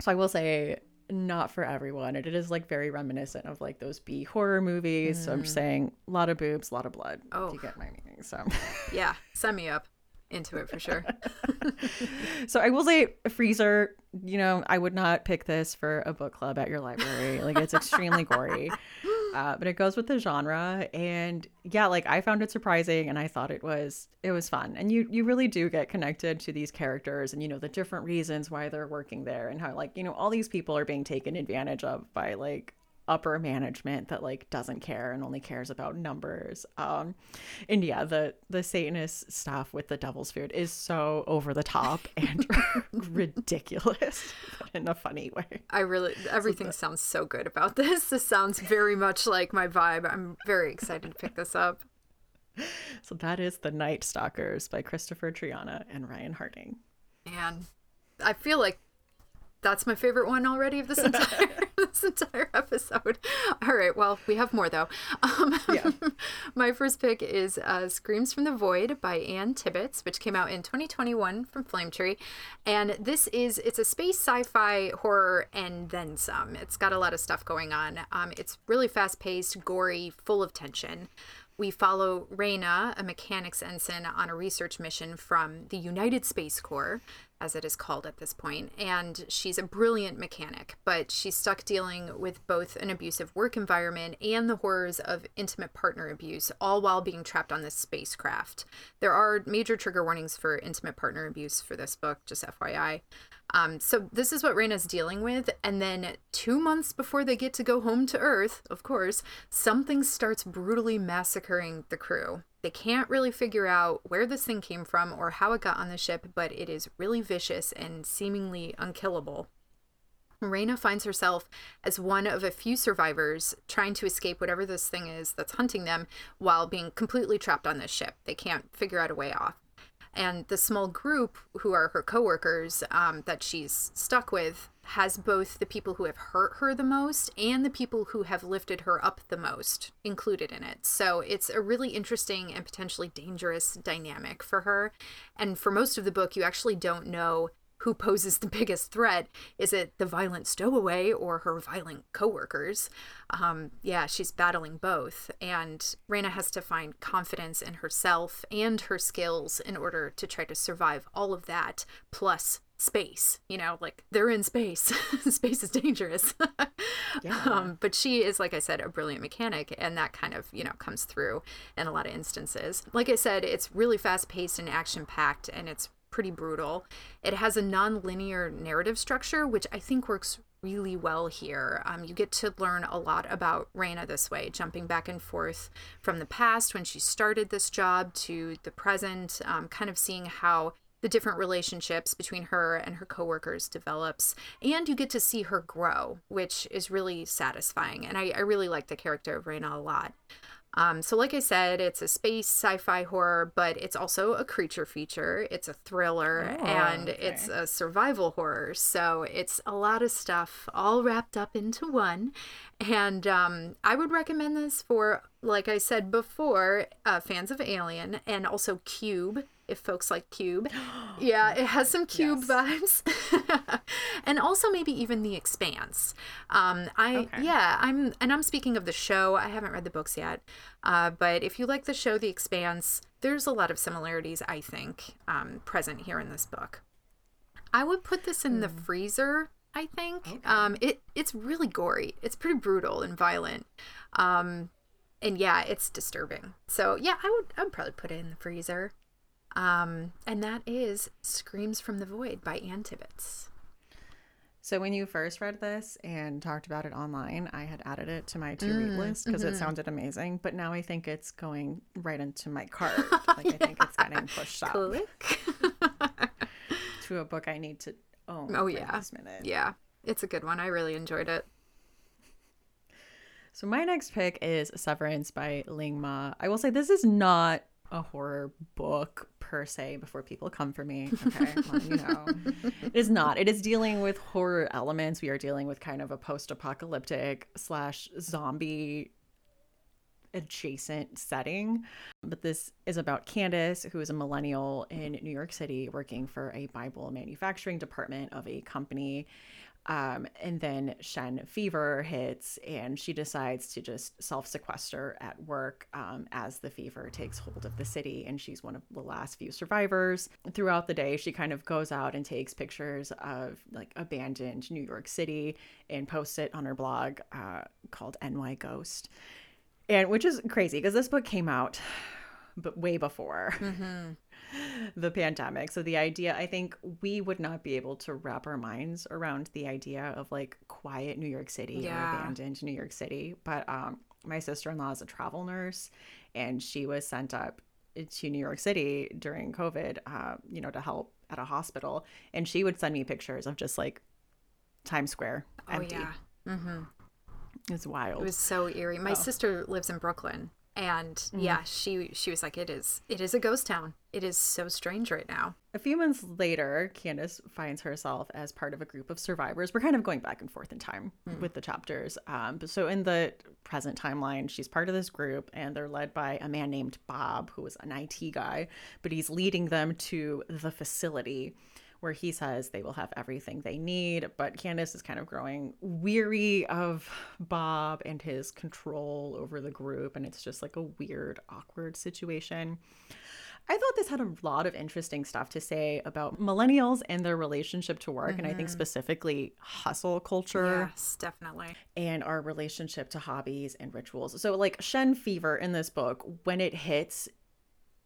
so I will say not for everyone. It is like very reminiscent of like those B horror movies. Mm. So I'm just saying a lot of boobs, a lot of blood. Oh, you get my meaning. So yeah, send me up into it for sure. so I will say Freezer, you know, I would not pick this for a book club at your library. Like it's extremely gory. Uh, but it goes with the genre and yeah, like I found it surprising and I thought it was it was fun. And you you really do get connected to these characters and you know the different reasons why they're working there and how like, you know, all these people are being taken advantage of by like upper management that like doesn't care and only cares about numbers. Um, and yeah, the the Satanist stuff with the devil's food is so over the top and ridiculous, in a funny way. I really everything so sounds so good about this. This sounds very much like my vibe. I'm very excited to pick this up. So that is The Night Stockers by Kristopher Triana and Ryan Harding. And I feel like that's my favorite one already of this entire this entire episode. All right, well, we have more though. Um, yeah. my first pick is uh, "Screams from the Void" by Anne Tibbetts, which came out in 2021 from Flame Tree, and this is it's a space sci-fi horror and then some. It's got a lot of stuff going on. Um, it's really fast-paced, gory, full of tension we follow Reyna, a mechanics ensign on a research mission from the United Space Corps, as it is called at this point, and she's a brilliant mechanic, but she's stuck dealing with both an abusive work environment and the horrors of intimate partner abuse, all while being trapped on this spacecraft. There are major trigger warnings for intimate partner abuse for this book, just FYI. Um, so this is what Reyna's dealing with, and then two months before they get to go home to Earth, of course, something starts brutally massacring the crew. They can't really figure out where this thing came from or how it got on the ship, but it is really vicious and seemingly unkillable. Reyna finds herself as one of a few survivors trying to escape whatever this thing is that's hunting them while being completely trapped on this ship. They can't figure out a way off and the small group who are her coworkers um, that she's stuck with has both the people who have hurt her the most and the people who have lifted her up the most included in it. So it's a really interesting and potentially dangerous dynamic for her. And for most of the book, you actually don't know who poses the biggest threat. Is it the violent stowaway or her violent coworkers? Um, yeah, she's battling both. And Reyna has to find confidence in herself and her skills in order to try to survive all of that, plus space. You know, like they're in space. space is dangerous. yeah. Um, but she is, like I said, a brilliant mechanic, and that kind of, you know, comes through in a lot of instances. Like I said, it's really fast paced and action packed, and it's pretty brutal. It has a non-linear narrative structure, which I think works really well here. Um, you get to learn a lot about Reyna this way, jumping back and forth from the past when she started this job to the present, um, kind of seeing how the different relationships between her and her coworkers develops and you get to see her grow which is really satisfying and i, I really like the character of Reyna a lot Um, so, like I said, it's a space sci fi horror, but it's also a creature feature. It's a thriller Oh, and okay. it's a survival horror. So, it's a lot of stuff all wrapped up into one. And um, I would recommend this for, like I said before, uh, fans of Alien and also Cube. If folks like Cube, yeah, it has some Cube vibes, and also maybe even The Expanse. Um, I Okay. yeah, I'm and I'm speaking of the show. I haven't read the books yet, uh, but if you like the show The Expanse, there's a lot of similarities I think um, present here in this book. I would put this in the freezer. I think um, it it's really gory. It's pretty brutal and violent, um, and yeah, it's disturbing. So yeah, I would I would probably put it in the freezer. Um, and that is "Screams from the Void" by Anne Tibbetts. So when you first read this and talked about it online, I had added it to my to read list because it sounded amazing. But now I think it's going right into my cart. Like I think it's getting pushed up to a book I need to own. Oh yeah, this minute. yeah, it's a good one. I really enjoyed it. So my next pick is Severance by Ling Ma. I will say this is not a horror book per se before people come for me. Okay. well, you know. It is not. It is dealing with horror elements. We are dealing with kind of a post-apocalyptic slash zombie adjacent setting. But this is about Candace, who is a millennial in New York City working for a Bible manufacturing department of a company. Um, and then Shen fever hits, and she decides to just self sequester at work um, as the fever takes hold of the city. And she's one of the last few survivors. Throughout the day, she kind of goes out and takes pictures of like abandoned New York City and posts it on her blog uh, called NY Ghost. And which is crazy because this book came out but way before the pandemic. So the idea, I think we would not be able to wrap our minds around the idea of like quiet New York City or abandoned New York City. But um, my sister in law is a travel nurse, and she was sent up to New York City during COVID, uh, you know, to help at a hospital, and she would send me pictures of just like Times Square empty. Oh yeah. It's wild. It was so eerie. Oh. My sister lives in Brooklyn, and Mm-hmm. yeah, she she was like, "It is, it is a ghost town. It is so strange right now." A few months later, Candace finds herself as part of a group of survivors. We're kind of going back and forth in time with the chapters. Um, but so in the present timeline, she's part of this group, and they're led by a man named Bob, who is an IT guy, but he's leading them to the facility where he says they will have everything they need. But Candace is kind of growing weary of Bob and his control over the group, and it's just like a weird, awkward situation. I thought this had a lot of interesting stuff to say about millennials and their relationship to work, and I think mm-hmm. specifically hustle culture Yes, definitely. and our relationship to hobbies and rituals. So, like Shen fever in this book, when it hits,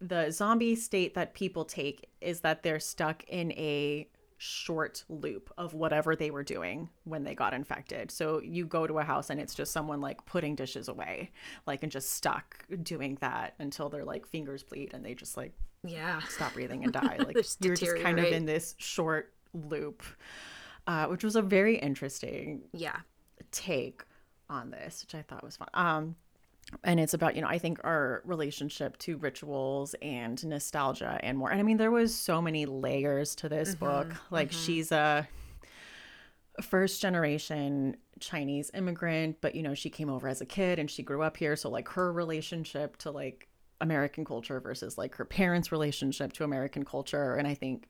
the zombie state that people take is that they're stuck in a short loop of whatever they were doing when they got infected. So you go to a house and it's just someone like putting dishes away, like and just stuck doing that until their like fingers bleed and they just like Yeah. stop breathing and die. Like you're just kind of in this short loop, uh, which was a very interesting Yeah. take on this, which I thought was fun. Um, and it's about you know I think our relationship to rituals and nostalgia and more. And I mean there was so many layers to this mm-hmm, book. Like mm-hmm. she's a first generation Chinese immigrant, but you know she came over as a kid and she grew up here. So like her relationship to like American culture versus like her parents' relationship to American culture, and I think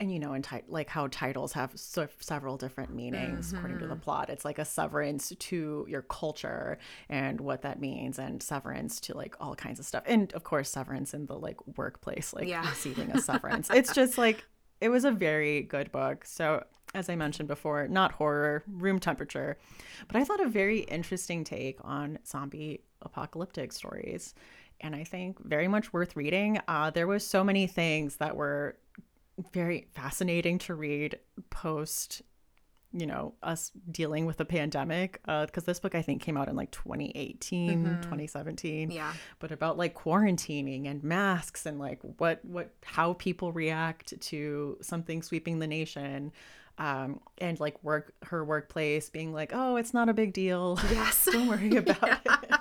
and you know in like how titles have so- several different meanings according to the plot. It's like a severance to your culture and what that means and severance to like all kinds of stuff. And of course severance in the like workplace like Yeah. receiving a severance. It's just like it was a very good book. So as i mentioned before not horror room temperature but i thought a very interesting take on zombie apocalyptic stories. And i think very much worth reading. Uh, there was so many things that were very fascinating to read post you know us dealing with the pandemic because this book i think came out in like 2018 2017 Yeah. but about like quarantining and masks and like what what how people react to something sweeping the nation um and like work her workplace being like oh it's not a big deal Yes. don't worry about it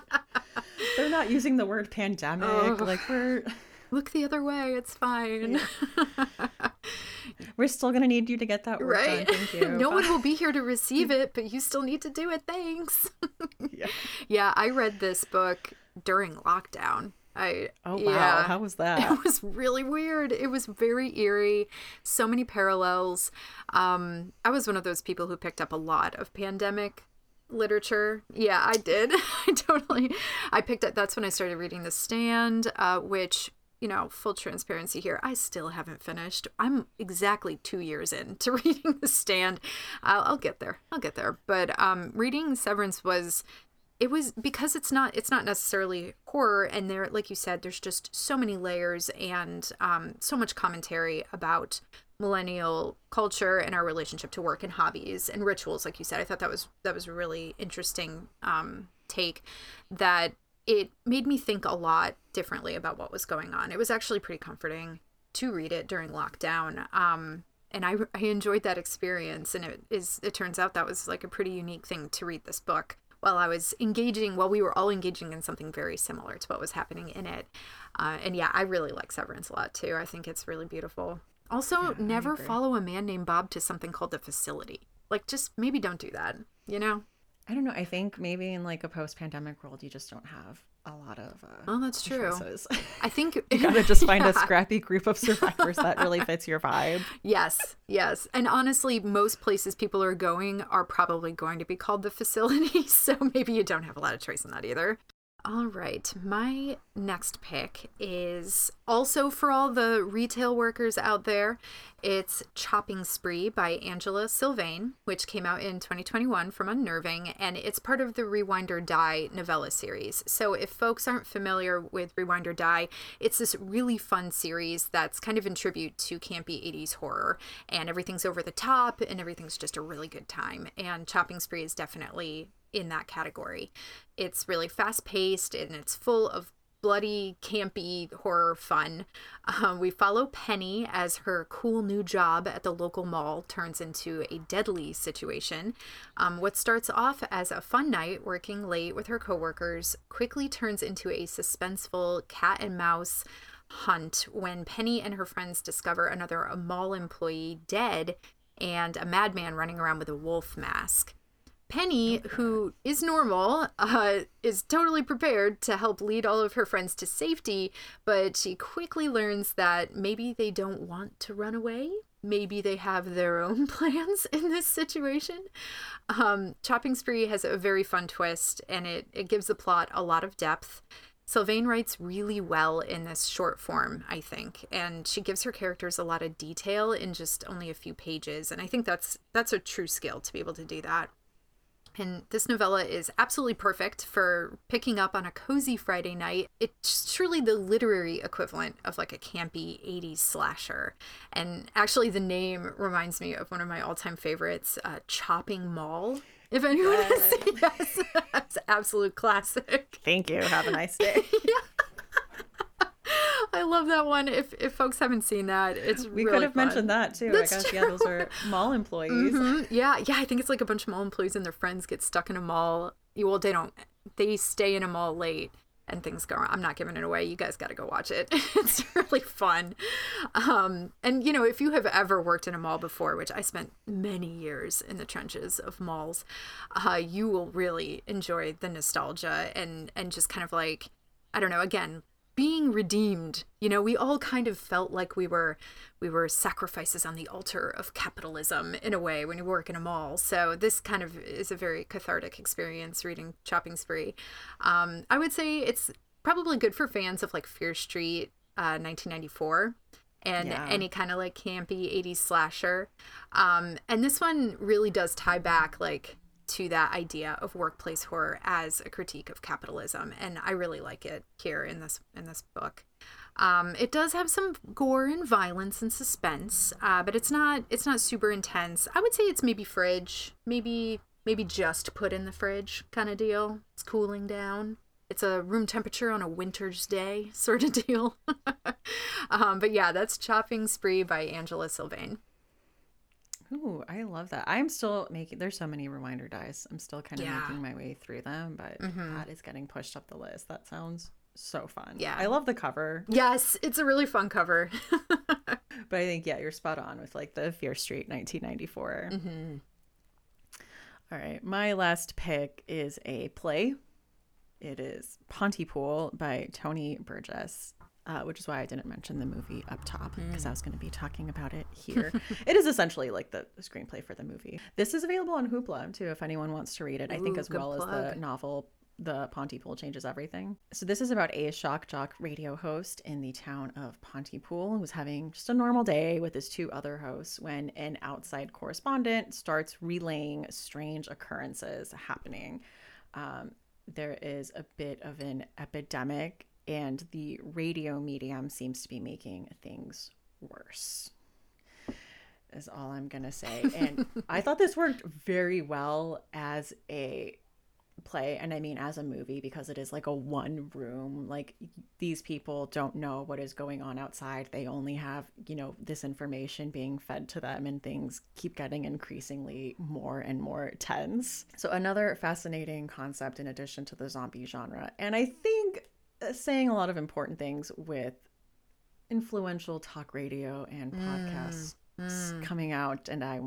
They're not using the word pandemic. Oh. Like we're look the other way. It's fine. We're still gonna need you to get that work right. done. Thank you. no one will be here to receive it, but you still need to do it. Thanks. yeah. Yeah, I read this book during lockdown. I oh wow, yeah, how was that? It was really weird. It was very eerie. So many parallels. Um, I was one of those people who picked up a lot of pandemic literature. Yeah, I did. I totally. I picked up. That's when I started reading The Stand, uh, which you know, full transparency here, I still haven't finished. I'm exactly two years into reading The Stand. I'll, I'll get there. I'll get there. But um, reading Severance was it was because it's not it's not necessarily horror and there like you said there's just so many layers and um, so much commentary about millennial culture and our relationship to work and hobbies and rituals like you said i thought that was that was a really interesting um, take that it made me think a lot differently about what was going on it was actually pretty comforting to read it during lockdown um, and I, I enjoyed that experience and it is it turns out that was like a pretty unique thing to read this book while I was engaging, while we were all engaging in something very similar to what was happening in it. Uh, and yeah, I really like Severance a lot too. I think it's really beautiful. Also, yeah, never follow a man named Bob to something called the facility. Like, just maybe don't do that, you know? I don't know. I think maybe in like a post pandemic world, you just don't have a lot of. Uh, oh, that's true. Choices. I think you gotta just find yeah. a scrappy group of survivors that really fits your vibe. Yes, yes, and honestly, most places people are going are probably going to be called the facility, so maybe you don't have a lot of choice in that either. All right, my next pick is also for all the retail workers out there. It's Chopping Spree by Angela Sylvaine, which came out in 2021 from Unnerving, and it's part of the Rewind or Die novella series. So, if folks aren't familiar with Rewind or Die, it's this really fun series that's kind of in tribute to campy 80s horror, and everything's over the top and everything's just a really good time. And Chopping Spree is definitely in that category. It's really fast paced and it's full of bloody, campy horror fun. Um, we follow Penny as her cool new job at the local mall turns into a deadly situation. Um, what starts off as a fun night working late with her coworkers quickly turns into a suspenseful cat and mouse hunt when Penny and her friends discover another mall employee dead and a madman running around with a wolf mask. Penny, who is normal, uh, is totally prepared to help lead all of her friends to safety, but she quickly learns that maybe they don't want to run away. Maybe they have their own plans in this situation. Um, Chopping Spree has a very fun twist, and it, it gives the plot a lot of depth. Sylvaine writes really well in this short form, I think, and she gives her characters a lot of detail in just only a few pages, and I think that's that's a true skill to be able to do that. And this novella is absolutely perfect for picking up on a cozy Friday night. It's truly the literary equivalent of like a campy 80s slasher. And actually, the name reminds me of one of my all time favorites, uh, Chopping Mall. If anyone yes. has seen yes, that's absolute classic. Thank you. Have a nice day. yeah. I love that one. If if folks haven't seen that, it's we really could have fun. mentioned that too. That's I guess true. yeah, those are mall employees. Mm-hmm. Yeah, yeah. I think it's like a bunch of mall employees and their friends get stuck in a mall. Well, they don't. They stay in a mall late and things go wrong. I'm not giving it away. You guys got to go watch it. it's really fun. Um, and you know, if you have ever worked in a mall before, which I spent many years in the trenches of malls, uh, you will really enjoy the nostalgia and and just kind of like I don't know. Again, being redeemed. You know we all kind of felt like we were we were sacrifices on the altar of capitalism in a way when you work in a mall. So this kind of is a very cathartic experience reading chopping spree. Um, i would say it's probably good for fans of like fear street uh, 1994 and yeah. any kind of like campy 80s slasher. Um, and this one really does tie back like to that idea of workplace horror as a critique of capitalism and i really like it here in this in this book. Um, it does have some gore and violence and suspense uh, but it's not it's not super intense. I would say it's maybe fridge maybe maybe just put in the fridge kind of deal. It's cooling down. It's a room temperature on a winter's day sort of deal. Um, but yeah that's chopping spree by angela sylvaine Ooh, I love that. I'm still making. There's so many Rewind or Dies. I'm still kind of Yeah. making my way through them, but mm-hmm. that is getting pushed up the list. That sounds so fun. Yeah. I love the cover, Yes, it's a really fun cover. but I think yeah, you're spot on with like the Fear Street 1994. Mm-hmm. All right, my last pick is a play. It is Pontypool by Tony Burgess. Uh, which is why I didn't mention the movie up top because I was going to be talking about it here. it is essentially like the screenplay for the movie. This is available on Hoopla too, if anyone wants to read it. I think as well as the novel the Pontypool Changes Everything. So this is about a shock jock radio host in the town of Pontypool who's having just a normal day with his two other hosts when an outside correspondent starts relaying strange occurrences happening. Um, there is a bit of an epidemic and the radio medium seems to be making things worse is all I'm gonna say. And I thought this worked very well as a play, and I mean as a movie because it is like a one room. Like these people don't know what is going on outside. They only have, you know, this information being fed to them, and things keep getting increasingly more and more tense. So, another fascinating concept in addition to the zombie genre. And I think Uh, saying a lot of important things with influential talk radio and mm, podcasts mm. coming out and i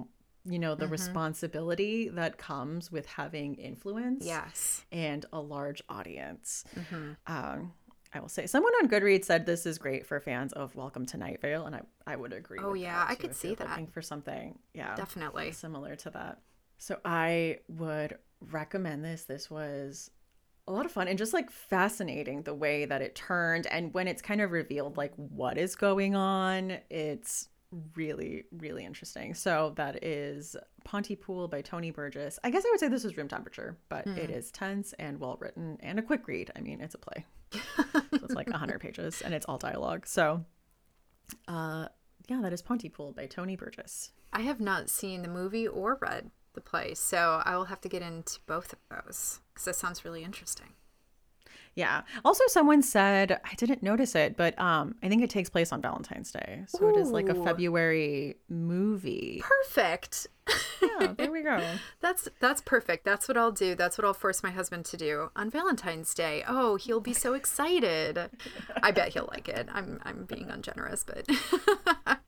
you know the mm-hmm. responsibility that comes with having influence yes. and a large audience mm-hmm. um I will say someone on Goodreads said this is great for fans of Welcome to Night Vale, and I, I would agree. Oh, yeah, I could see that. Looking for something, yeah, Definitely. similar to that. So I would recommend this. This was a lot of fun and just like fascinating the way that it turned and when it's kind of revealed like what is going on, it's really really interesting. So that is Pontypool by Tony Burgess. I guess I would say this is room temperature, but it is tense and well written and a quick read. I mean, it's a play. so it's like 100 pages and it's all dialogue. So uh yeah, that is Pontypool by Tony Burgess. I have not seen the movie or read the play, so I will have to get into both of those because that sounds really interesting. Yeah. Also, someone said I didn't notice it, but um, I think it takes place on Valentine's Day, so it is like a February movie. Perfect. Yeah, there we go. That's that's perfect. That's what I'll do. That's what I'll force my husband to do on Valentine's Day. Oh, he'll be so excited. I bet he'll like it. I'm I'm being ungenerous, but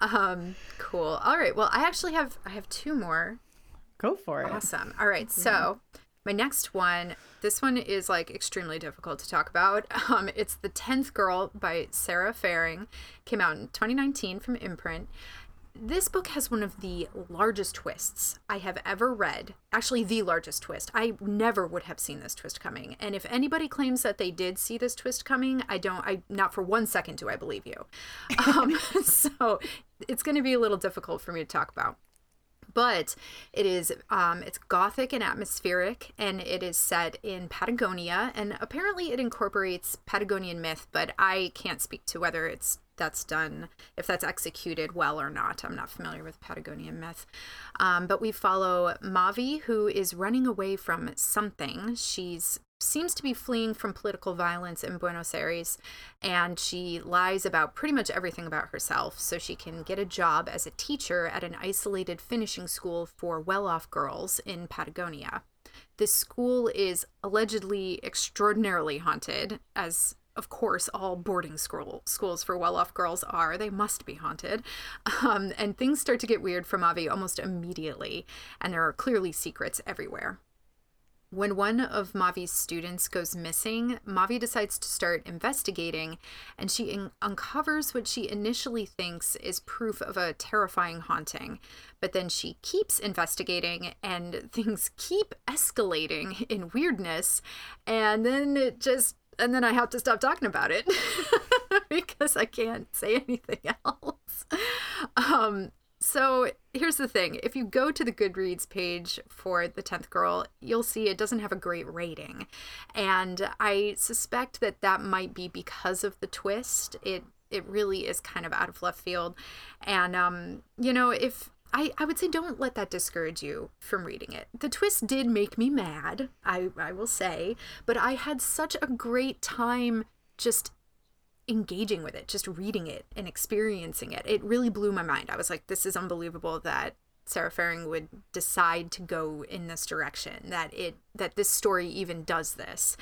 um cool. All right. Well, I actually have I have two more Go for it. Awesome. All right. So my next one, this one is like extremely difficult to talk about. Um, it's The Tenth Girl by Sara Faring. Came out in 2019 from Imprint. This book has one of the largest twists I have ever read. Actually, the largest twist. I never would have seen this twist coming. And if anybody claims that they did see this twist coming, I don't. I not for one second do I believe you. Um, so it's going to be a little difficult for me to talk about but it is um, it's gothic and atmospheric and it is set in patagonia and apparently it incorporates patagonian myth but i can't speak to whether it's that's done if that's executed well or not. I'm not familiar with patagonian myth. Um, but we follow mavi who is running away from something. She's seems to be fleeing from political violence in Buenos Aires, and she lies about pretty much everything about herself. So she can get a job as a teacher at an isolated finishing school for well off girls in Patagonia. This school is allegedly extraordinarily haunted, as of course all boarding school schools for well-off girls are. They must be haunted. Um, and things start to get weird for mavi almost immediately and there are clearly secrets everywhere when one of Mavi's students goes missing, Mavi decides to start investigating and she in- uncovers what she initially thinks is proof of a terrifying haunting. But then she keeps investigating and things keep escalating in weirdness. And then it just, and then I have to stop talking about it because I can't say anything else. Um, so here's the thing if you go to the Goodreads page for The 10th Girl, you'll see it doesn't have a great rating. And I suspect that that might be because of the twist. It it really is kind of out of left field. And um, you know, if I, I would say don't let that discourage you from reading it. The twist did make me mad, I, I will say, but I had such a great time just engaging with it, just reading it and experiencing it. It really blew my mind. I was like, this is unbelievable that Sara Faring would decide to go in this direction, that it that this story even does this.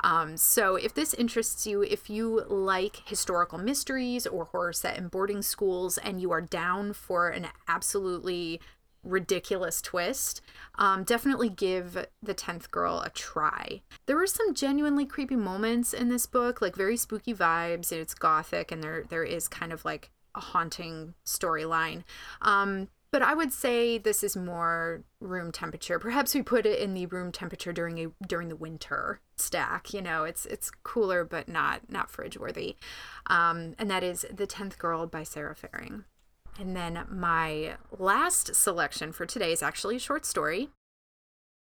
Um, so if this interests you, if you like historical mysteries or horror set in boarding schools, and you are down for an absolutely ridiculous twist, um, definitely give The Tenth Girl a try. There were some genuinely creepy moments in this book, like very spooky vibes. It's gothic, and there there is kind of like a haunting storyline. Um, but I would say this is more room temperature. Perhaps we put it in the room temperature during a during the winter stack. You know, it's it's cooler but not not fridge worthy. Um, and that is The Tenth Girl by Sara Faring. And then my last selection for today is actually a short story.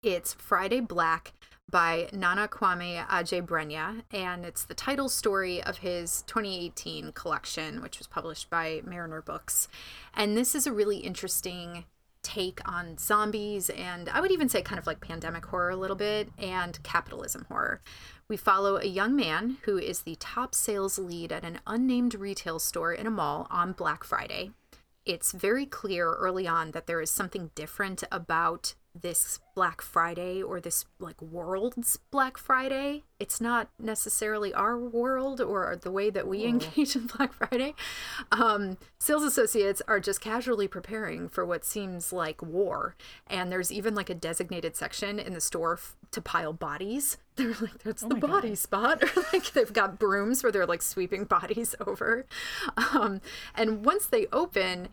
It's Friday Black by Nana Kwame Adjei-Brenyah, and it's the title story of his 2018 collection, which was published by Mariner Books. And this is a really interesting take on zombies and I would even say kind of like pandemic horror a little bit and capitalism horror. We follow a young man who is the top sales lead at an unnamed retail store in a mall on Black Friday. It's very clear early on that there is something different about this Black Friday or this like world's Black Friday. It's not necessarily our world or the way that we oh. engage in Black Friday. Um, sales associates are just casually preparing for what seems like war. And there's even like a designated section in the store f- to pile bodies. They're like, that's oh the body God. spot. Or like they've got brooms where they're like sweeping bodies over. Um, and once they open,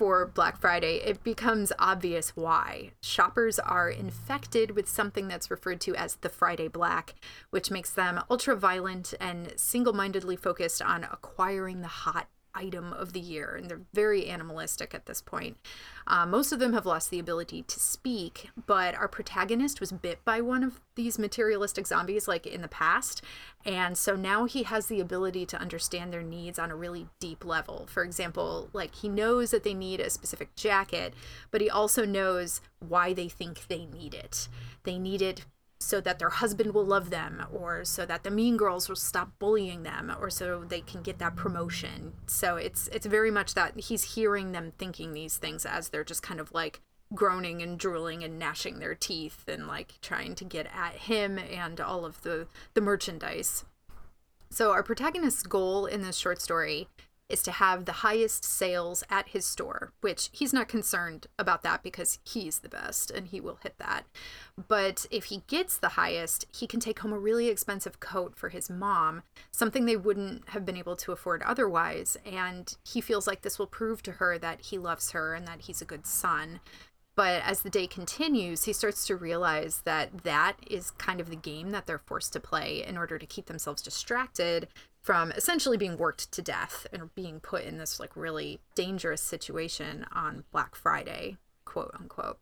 for Black Friday, it becomes obvious why. Shoppers are infected with something that's referred to as the Friday Black, which makes them ultra violent and single mindedly focused on acquiring the hot item of the year, and they're very animalistic at this point. Uh, most of them have lost the ability to speak, but our protagonist was bit by one of these materialistic zombies, like in the past, and so now he has the ability to understand their needs on a really deep level. For example, like he knows that they need a specific jacket, but he also knows why they think they need it. They need it so that their husband will love them or so that the mean girls will stop bullying them or so they can get that promotion. So it's it's very much that he's hearing them thinking these things as they're just kind of like groaning and drooling and gnashing their teeth and like trying to get at him and all of the the merchandise. So our protagonist's goal in this short story is to have the highest sales at his store, which he's not concerned about that because he's the best and he will hit that. But if he gets the highest, he can take home a really expensive coat for his mom, something they wouldn't have been able to afford otherwise. And he feels like this will prove to her that he loves her and that he's a good son. But as the day continues, he starts to realize that that is kind of the game that they're forced to play in order to keep themselves distracted from essentially being worked to death and being put in this like really dangerous situation on Black Friday, quote unquote.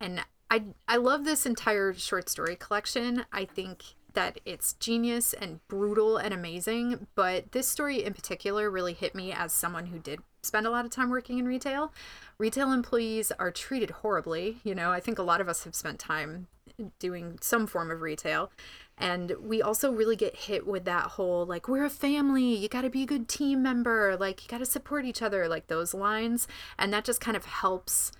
And I I love this entire short story collection. I think that it's genius and brutal and amazing, but this story in particular really hit me as someone who did spend a lot of time working in retail. Retail employees are treated horribly. You know, I think a lot of us have spent time doing some form of retail. And we also really get hit with that whole like, we're a family, you got to be a good team member, like, you got to support each other, like those lines. And that just kind of helps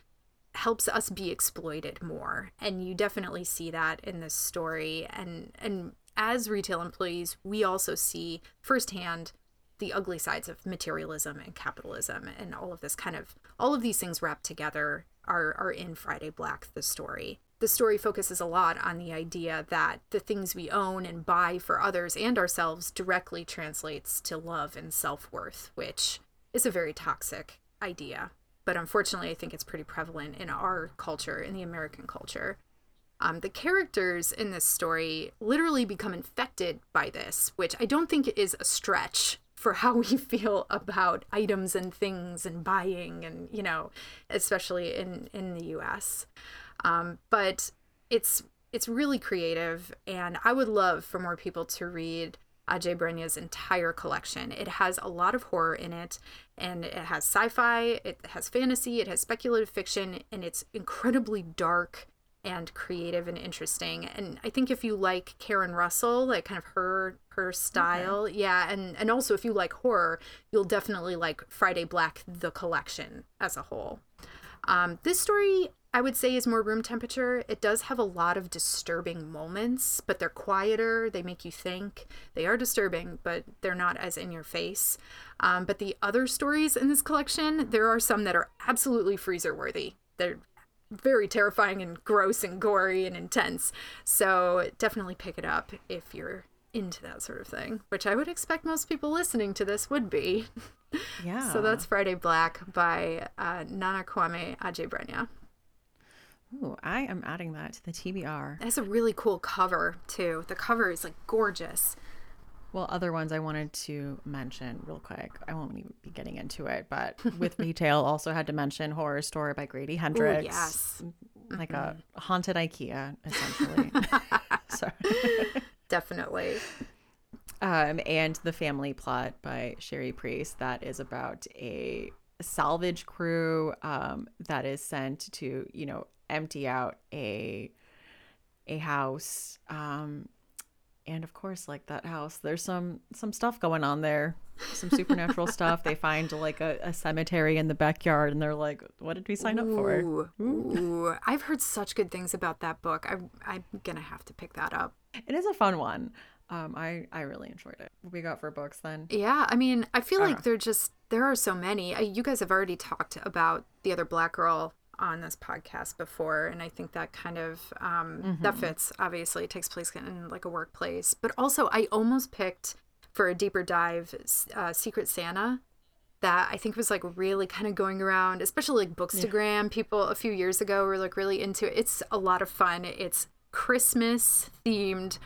helps us be exploited more. And you definitely see that in this story. And and as retail employees we also see firsthand the ugly sides of materialism and capitalism. And all of this kind of all of these things wrapped together are are in Friday Black the story the story focuses a lot on the idea that the things we own and buy for others and ourselves directly translates to love and self worth, which is a very toxic idea. But unfortunately, I think it's pretty prevalent in our culture, in the American culture. Um, the characters in this story literally become infected by this, which I don't think is a stretch for how we feel about items and things and buying, and you know, especially in in the U.S. Um, but it's it's really creative, and I would love for more people to read Adjei-Brenyah's entire collection. It has a lot of horror in it, and it has sci-fi, it has fantasy, it has speculative fiction, and it's incredibly dark and creative and interesting. And I think if you like Karen Russell, like kind of her her style, okay. yeah, and and also if you like horror, you'll definitely like Friday Black the collection as a whole. Um, this story, I would say, is more room temperature. It does have a lot of disturbing moments, but they're quieter. They make you think. They are disturbing, but they're not as in your face. Um, but the other stories in this collection, there are some that are absolutely freezer worthy. They're very terrifying and gross and gory and intense. So definitely pick it up if you're into that sort of thing, which I would expect most people listening to this would be. Yeah. so that's Friday Black by uh, Nana Kwame Adjei-Brenyah. Ooh, I am adding that to the TBR. That's a really cool cover too. The cover is like gorgeous. Well, other ones I wanted to mention real quick. I won't even be getting into it, but with retail, also had to mention Horrorstör by Grady Hendrix. Ooh, yes. Like a haunted IKEA, essentially. so, Definitely. um, and The Family Plot by Cherie Priest. That is about a salvage crew um, that is sent to, you know, empty out a a house. Um, and of course, like that house, there's some some stuff going on there, some supernatural stuff. They find like a, a cemetery in the backyard, and they're like, "What did we sign up for?" Ooh, ooh. I've heard such good things about that book. I, I'm gonna have to pick that up. It is a fun one. Um, I I really enjoyed it. What we got for books then? Yeah, I mean, I feel like they're just there are so many. You guys have already talked about the other black girl on this podcast before, and I think that kind of um, that fits. Obviously, it takes place in like a workplace, but also I almost picked for a deeper dive uh, Secret Santa. That I think was like really kind of going around, especially like Bookstagram. People a few years ago were like really into it. It's a lot of fun. It's Christmas themed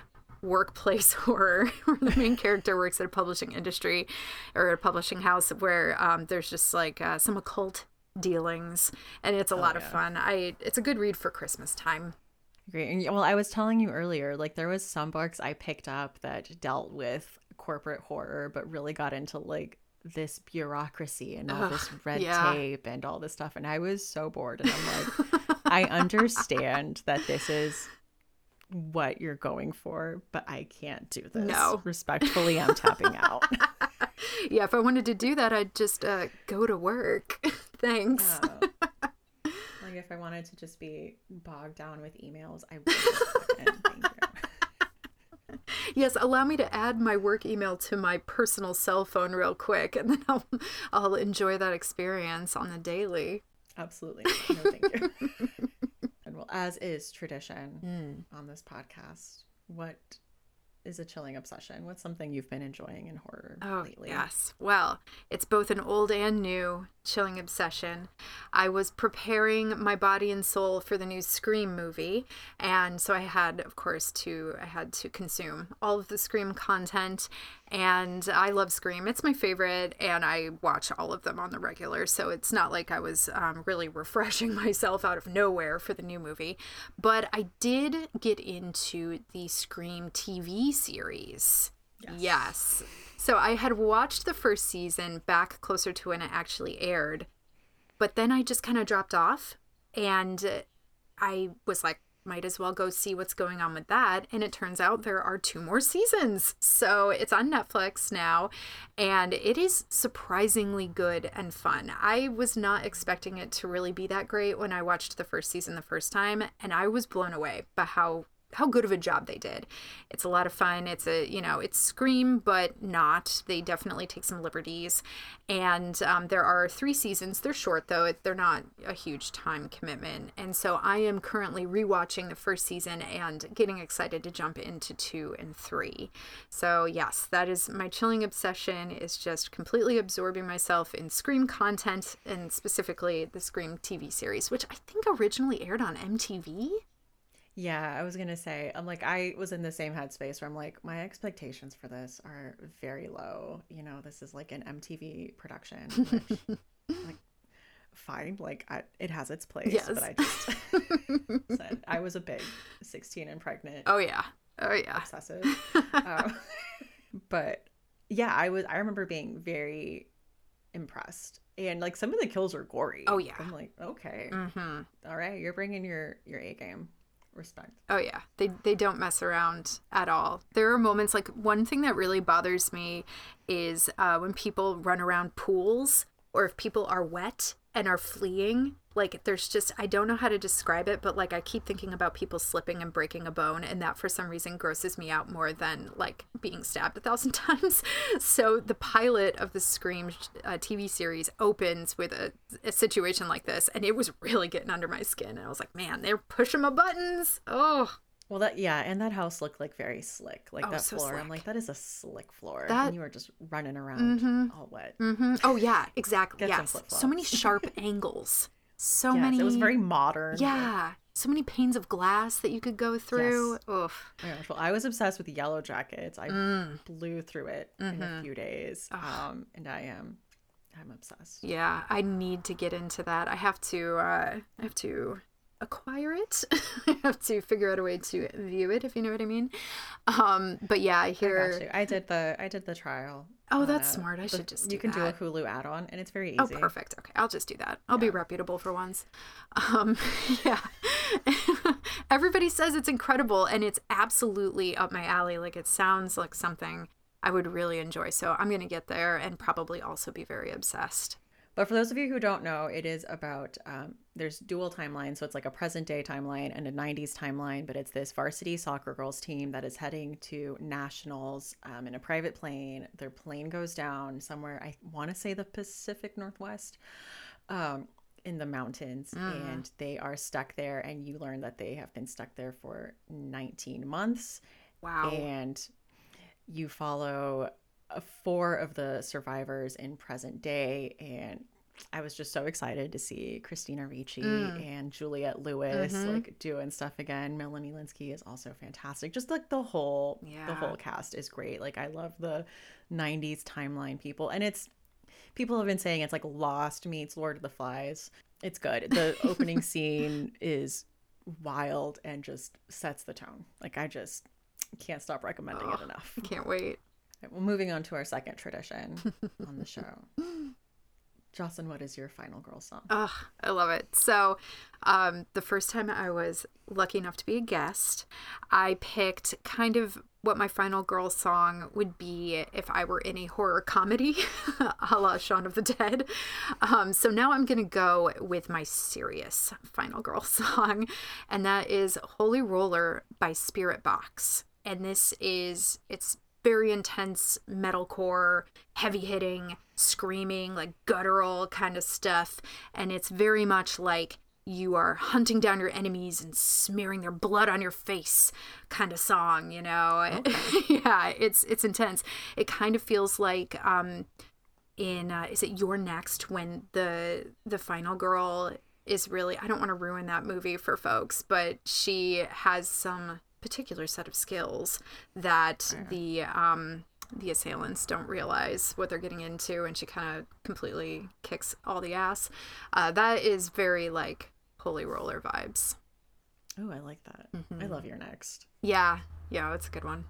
workplace horror where the main character works at a publishing industry or a publishing house where um, there's just like uh, some occult dealings and it's a lot of fun i it's a good read for christmas time Great. Well, I was telling you earlier, like there was some books I picked up that dealt with corporate horror, but really got into like this bureaucracy and all this red yeah. tape and all this stuff. And I was so bored. And I'm like, I understand that this is what you're going for, but I can't do this. No. Respectfully, I'm tapping out. yeah if i wanted to do that i'd just uh, go to work thanks like if I wanted to just be bogged down with emails, I would. fucking- Thank you. yes allow me to add my work email to my personal cell phone real quick and then i'll i'll enjoy that experience on the daily Absolutely. No, thank you. and well, as is tradition hmm. on this podcast, what is a chilling obsession? What's something you've been enjoying in horror Oh, lately? yes. Well, it's both an old and new chilling obsession. I was preparing my body and soul for the new Scream movie, and so I had, of course, to I had to consume all of the Scream content. And I love Scream; it's my favorite, and I watch all of them on the regular. So it's not like I was um, really refreshing myself out of nowhere for the new movie. But I did get into the Scream TV series. Yes. So I had watched the first season back closer to when it actually aired, but then I just kind of dropped off and I was like, might as well go see what's going on with that. And it turns out there are two more seasons. So it's on Netflix now and it is surprisingly good and fun. I was not expecting it to really be that great when I watched the first season the first time and I was blown away by how how good of a job they did. It's a lot of fun. It's a, you know, it's Scream, but not. They definitely take some liberties. And um, there are three seasons. They're short, though. They're not a huge time commitment. And so I am currently rewatching the first season and getting excited to jump into two and three. So, yes, that is my chilling obsession is just completely absorbing myself in Scream content and specifically the Scream TV series, which I think originally aired on MTV. Yeah, I was gonna say, I'm like, I was in the same headspace where I'm like, my expectations for this are very low. You know, this is like an MTV production, which, like, fine, like, I, it has its place. Yes. But I just said I was a big 16 and pregnant Oh, yeah. Oh, yeah. obsessive. um, but yeah, I was. I remember being very impressed, and like some of the kills are gory. Oh, yeah. I'm like, okay, Mm-hmm. all right, you're bringing your your A game. Respect. Oh yeah, they they don't mess around at all. There are moments like one thing that really bothers me is uh, when people run around pools or if people are wet and are fleeing. Like there's just I don't know how to describe it, but like I keep thinking about people slipping and breaking a bone, and that for some reason grosses me out more than like being stabbed a thousand times. So the pilot of the Scream uh, TV series opens with a, a situation like this, and it was really getting under my skin. And I was like, man, they're pushing my buttons. Oh. Well, that yeah, and that house looked like very slick. Like oh, that so floor, slick. I'm like, that is a slick floor. That... And you were just running around mm-hmm. all wet. Mm-hmm. Oh yeah, exactly. yes, so many sharp angles. So yes, many. It was very modern. Yeah. So many panes of glass that you could go through. Yes. Oof. Oh well, I was obsessed with Yellowjackets. I mm. blew through it mm-hmm. in a mm-hmm. few days. Um, and I am I'm obsessed. Yeah, I need to get into that. I have to uh I have to acquire it. I have to figure out a way to view it, if you know what I mean. Um, but yeah, I hear. I, I did the I did the trial. Oh, that's uh, smart. I should just. you can that. do a Hulu add-on, and it's very oh, easy. Oh, perfect. Okay, I'll just do that. I'll yeah. be reputable for once. Um, yeah. Everybody says it's incredible, and it's absolutely up my alley. Like it sounds like something I would really enjoy. So I'm gonna get there and probably also be very obsessed. But for those of you who don't know, it is about um, there's dual timelines, so it's like a present day timeline and a 90s timeline. But it's this varsity soccer girls team that is heading to nationals um, in a private plane. Their plane goes down somewhere. I want to say the Pacific Northwest. Um, in the mountains mm. and they are stuck there and you learn that they have been stuck there for 19 months wow and you follow four of the survivors in present day and I was just so excited to see Christina Ricci mm. and Juliette Lewis mm-hmm. like doing stuff again. Melanie Lynskey is also fantastic. Just like the whole yeah. the whole cast is great. Like I love the 90s timeline people and it's people have been saying it's like Lost meets Lord of the Flies. It's good. The opening scene is wild and just sets the tone. Like I just can't stop recommending oh, it enough. Can't wait. Well, moving on to our second tradition on the show. Jocelyn, what is your final girl song? Oh, I love it. So, um, the first time I was lucky enough to be a guest, I picked kind of what my final girl song would be if I were in a horror comedy, a la Shaun of the Dead. Um, so now I'm going to go with my serious final girl song, and that is Holy Roller by Spiritbox. And this is, it's very intense metalcore, heavy hitting, screaming, like guttural kind of stuff. And it's very much like you are hunting down your enemies and smearing their blood on your face kind of song, you know. Okay. yeah, it's it's intense. It kind of feels like um in uh, is it You're Next when the the final girl is really I don't want to ruin that movie for folks, but she has some particular set of skills that the um, the assailants don't realize what they're getting into, and she kind of completely kicks all the ass. Uh, that is very like holy roller vibes. Oh, I like that. Mm-hmm. I love You're Next. Yeah, yeah, it's a good one.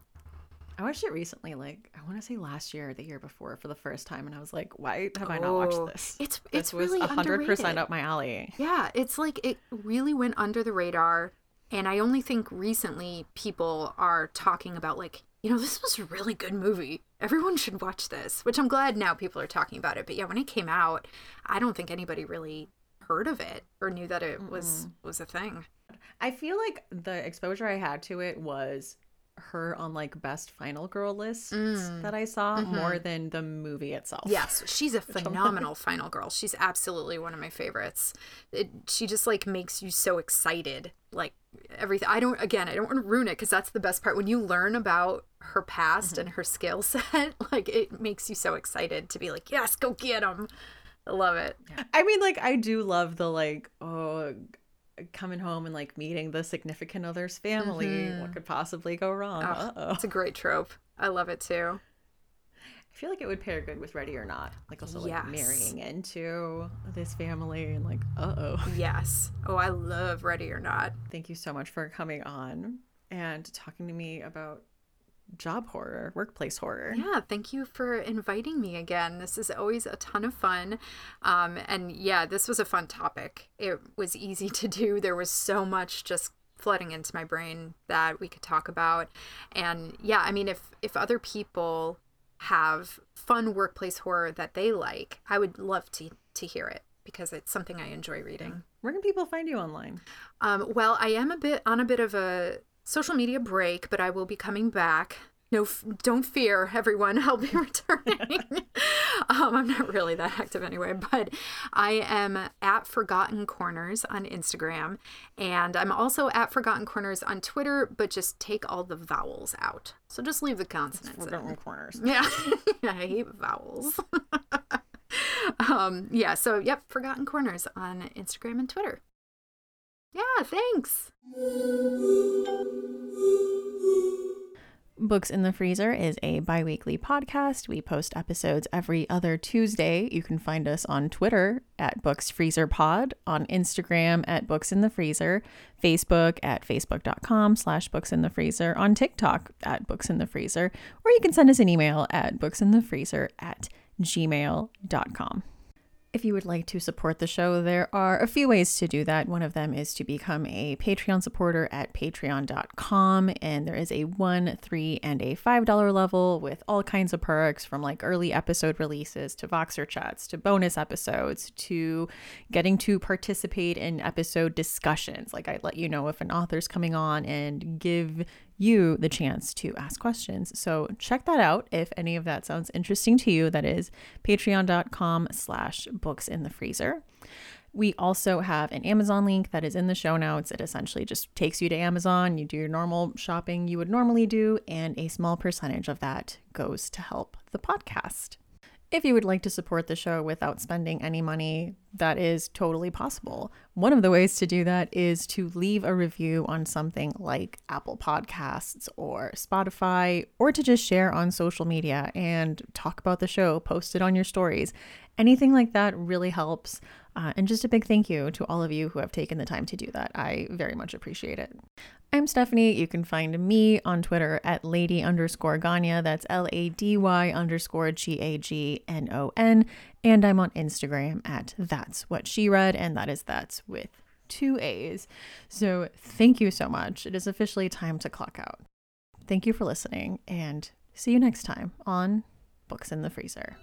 I watched it recently, like I want to say last year or the year before, for the first time, and I was like, "Why have I not watched oh, this?" It's it's really hundred percent up my alley. Yeah, it's like it really went under the radar. And I only think recently people are talking about, like, you know, this was a really good movie. Everyone should watch this, which I'm glad now people are talking about it. But yeah, when it came out, I don't think anybody really heard of it or knew that it was mm. was a thing. I feel like the exposure I had to it was her on like best final girl lists mm. that I saw mm-hmm. more than the movie itself. Yes, she's a phenomenal final girl. She's absolutely one of my favorites. It, she just like makes you so excited. Like everything. I don't again, I don't want to ruin it because that's the best part when you learn about her past mm-hmm. and her skill set, like it makes you so excited to be like, "Yes, go get them." I love it. I mean like I do love the like oh coming home and like meeting the significant other's family. Mm-hmm. What could possibly go wrong? Oh, it's a great trope. I love it too. I feel like it would pair good with Ready or Not. Like also like yes. marrying into this family and like uh oh. Yes. Oh, I love Ready or Not. Thank you so much for coming on and talking to me about job horror, workplace horror. Yeah, thank you for inviting me again. This is always a ton of fun. Um, and yeah, this was a fun topic. It was easy to do. There was so much just flooding into my brain that we could talk about. And yeah, I mean, if if other people have fun workplace horror that they like, I would love to to hear it. because it's something I enjoy reading. Where can people find you online? Um, well, I am a bit on a bit of a social media break, but I will be coming back. No, f- don't fear, everyone. I'll be returning. um, I'm not really that active anyway, but I am at Forgotten Corners on Instagram, and I'm also at Forgotten Corners on Twitter. But just take all the vowels out. So just leave the consonants. Forgotten in. Corners. Yeah, I hate vowels. um, yeah. So yep, Forgotten Corners on Instagram and Twitter. Yeah, thanks. Books in the Freezer is a bi weekly podcast. We post episodes every other Tuesday. You can find us on Twitter at Books Freezer Pod, on Instagram at Books in the Freezer, Facebook at facebook.com slash Books in the Freezer, on TikTok at Books in the Freezer, or you can send us an email at Books in the Freezer at gmail.com. If you would like to support the show, there are a few ways to do that. One of them is to become a Patreon supporter at patreon.com. And there is a one, three, and a five dollar level with all kinds of perks from like early episode releases to Voxer chats to bonus episodes to getting to participate in episode discussions. Like I let you know if an author's coming on and give you the chance to ask questions. So check that out if any of that sounds interesting to you. That is patreon.com slash books in the freezer. We also have an Amazon link that is in the show notes. It essentially just takes you to Amazon. You do your normal shopping you would normally do, and a small percentage of that goes to help the podcast. If you would like to support the show without spending any money, that is totally possible. One of the ways to do that is to leave a review on something like Apple Podcasts or Spotify, or to just share on social media and talk about the show, post it on your stories. Anything like that really helps. Uh, and just a big thank you to all of you who have taken the time to do that. I very much appreciate it. I'm Stephanie. You can find me on Twitter at lady underscore Gagnon. That's L A D Y underscore G A G N O N. And I'm on Instagram at That's What She Read, and that is That's with two A's. So thank you so much. It is officially time to clock out. Thank you for listening, and see you next time on Books in the Freezer.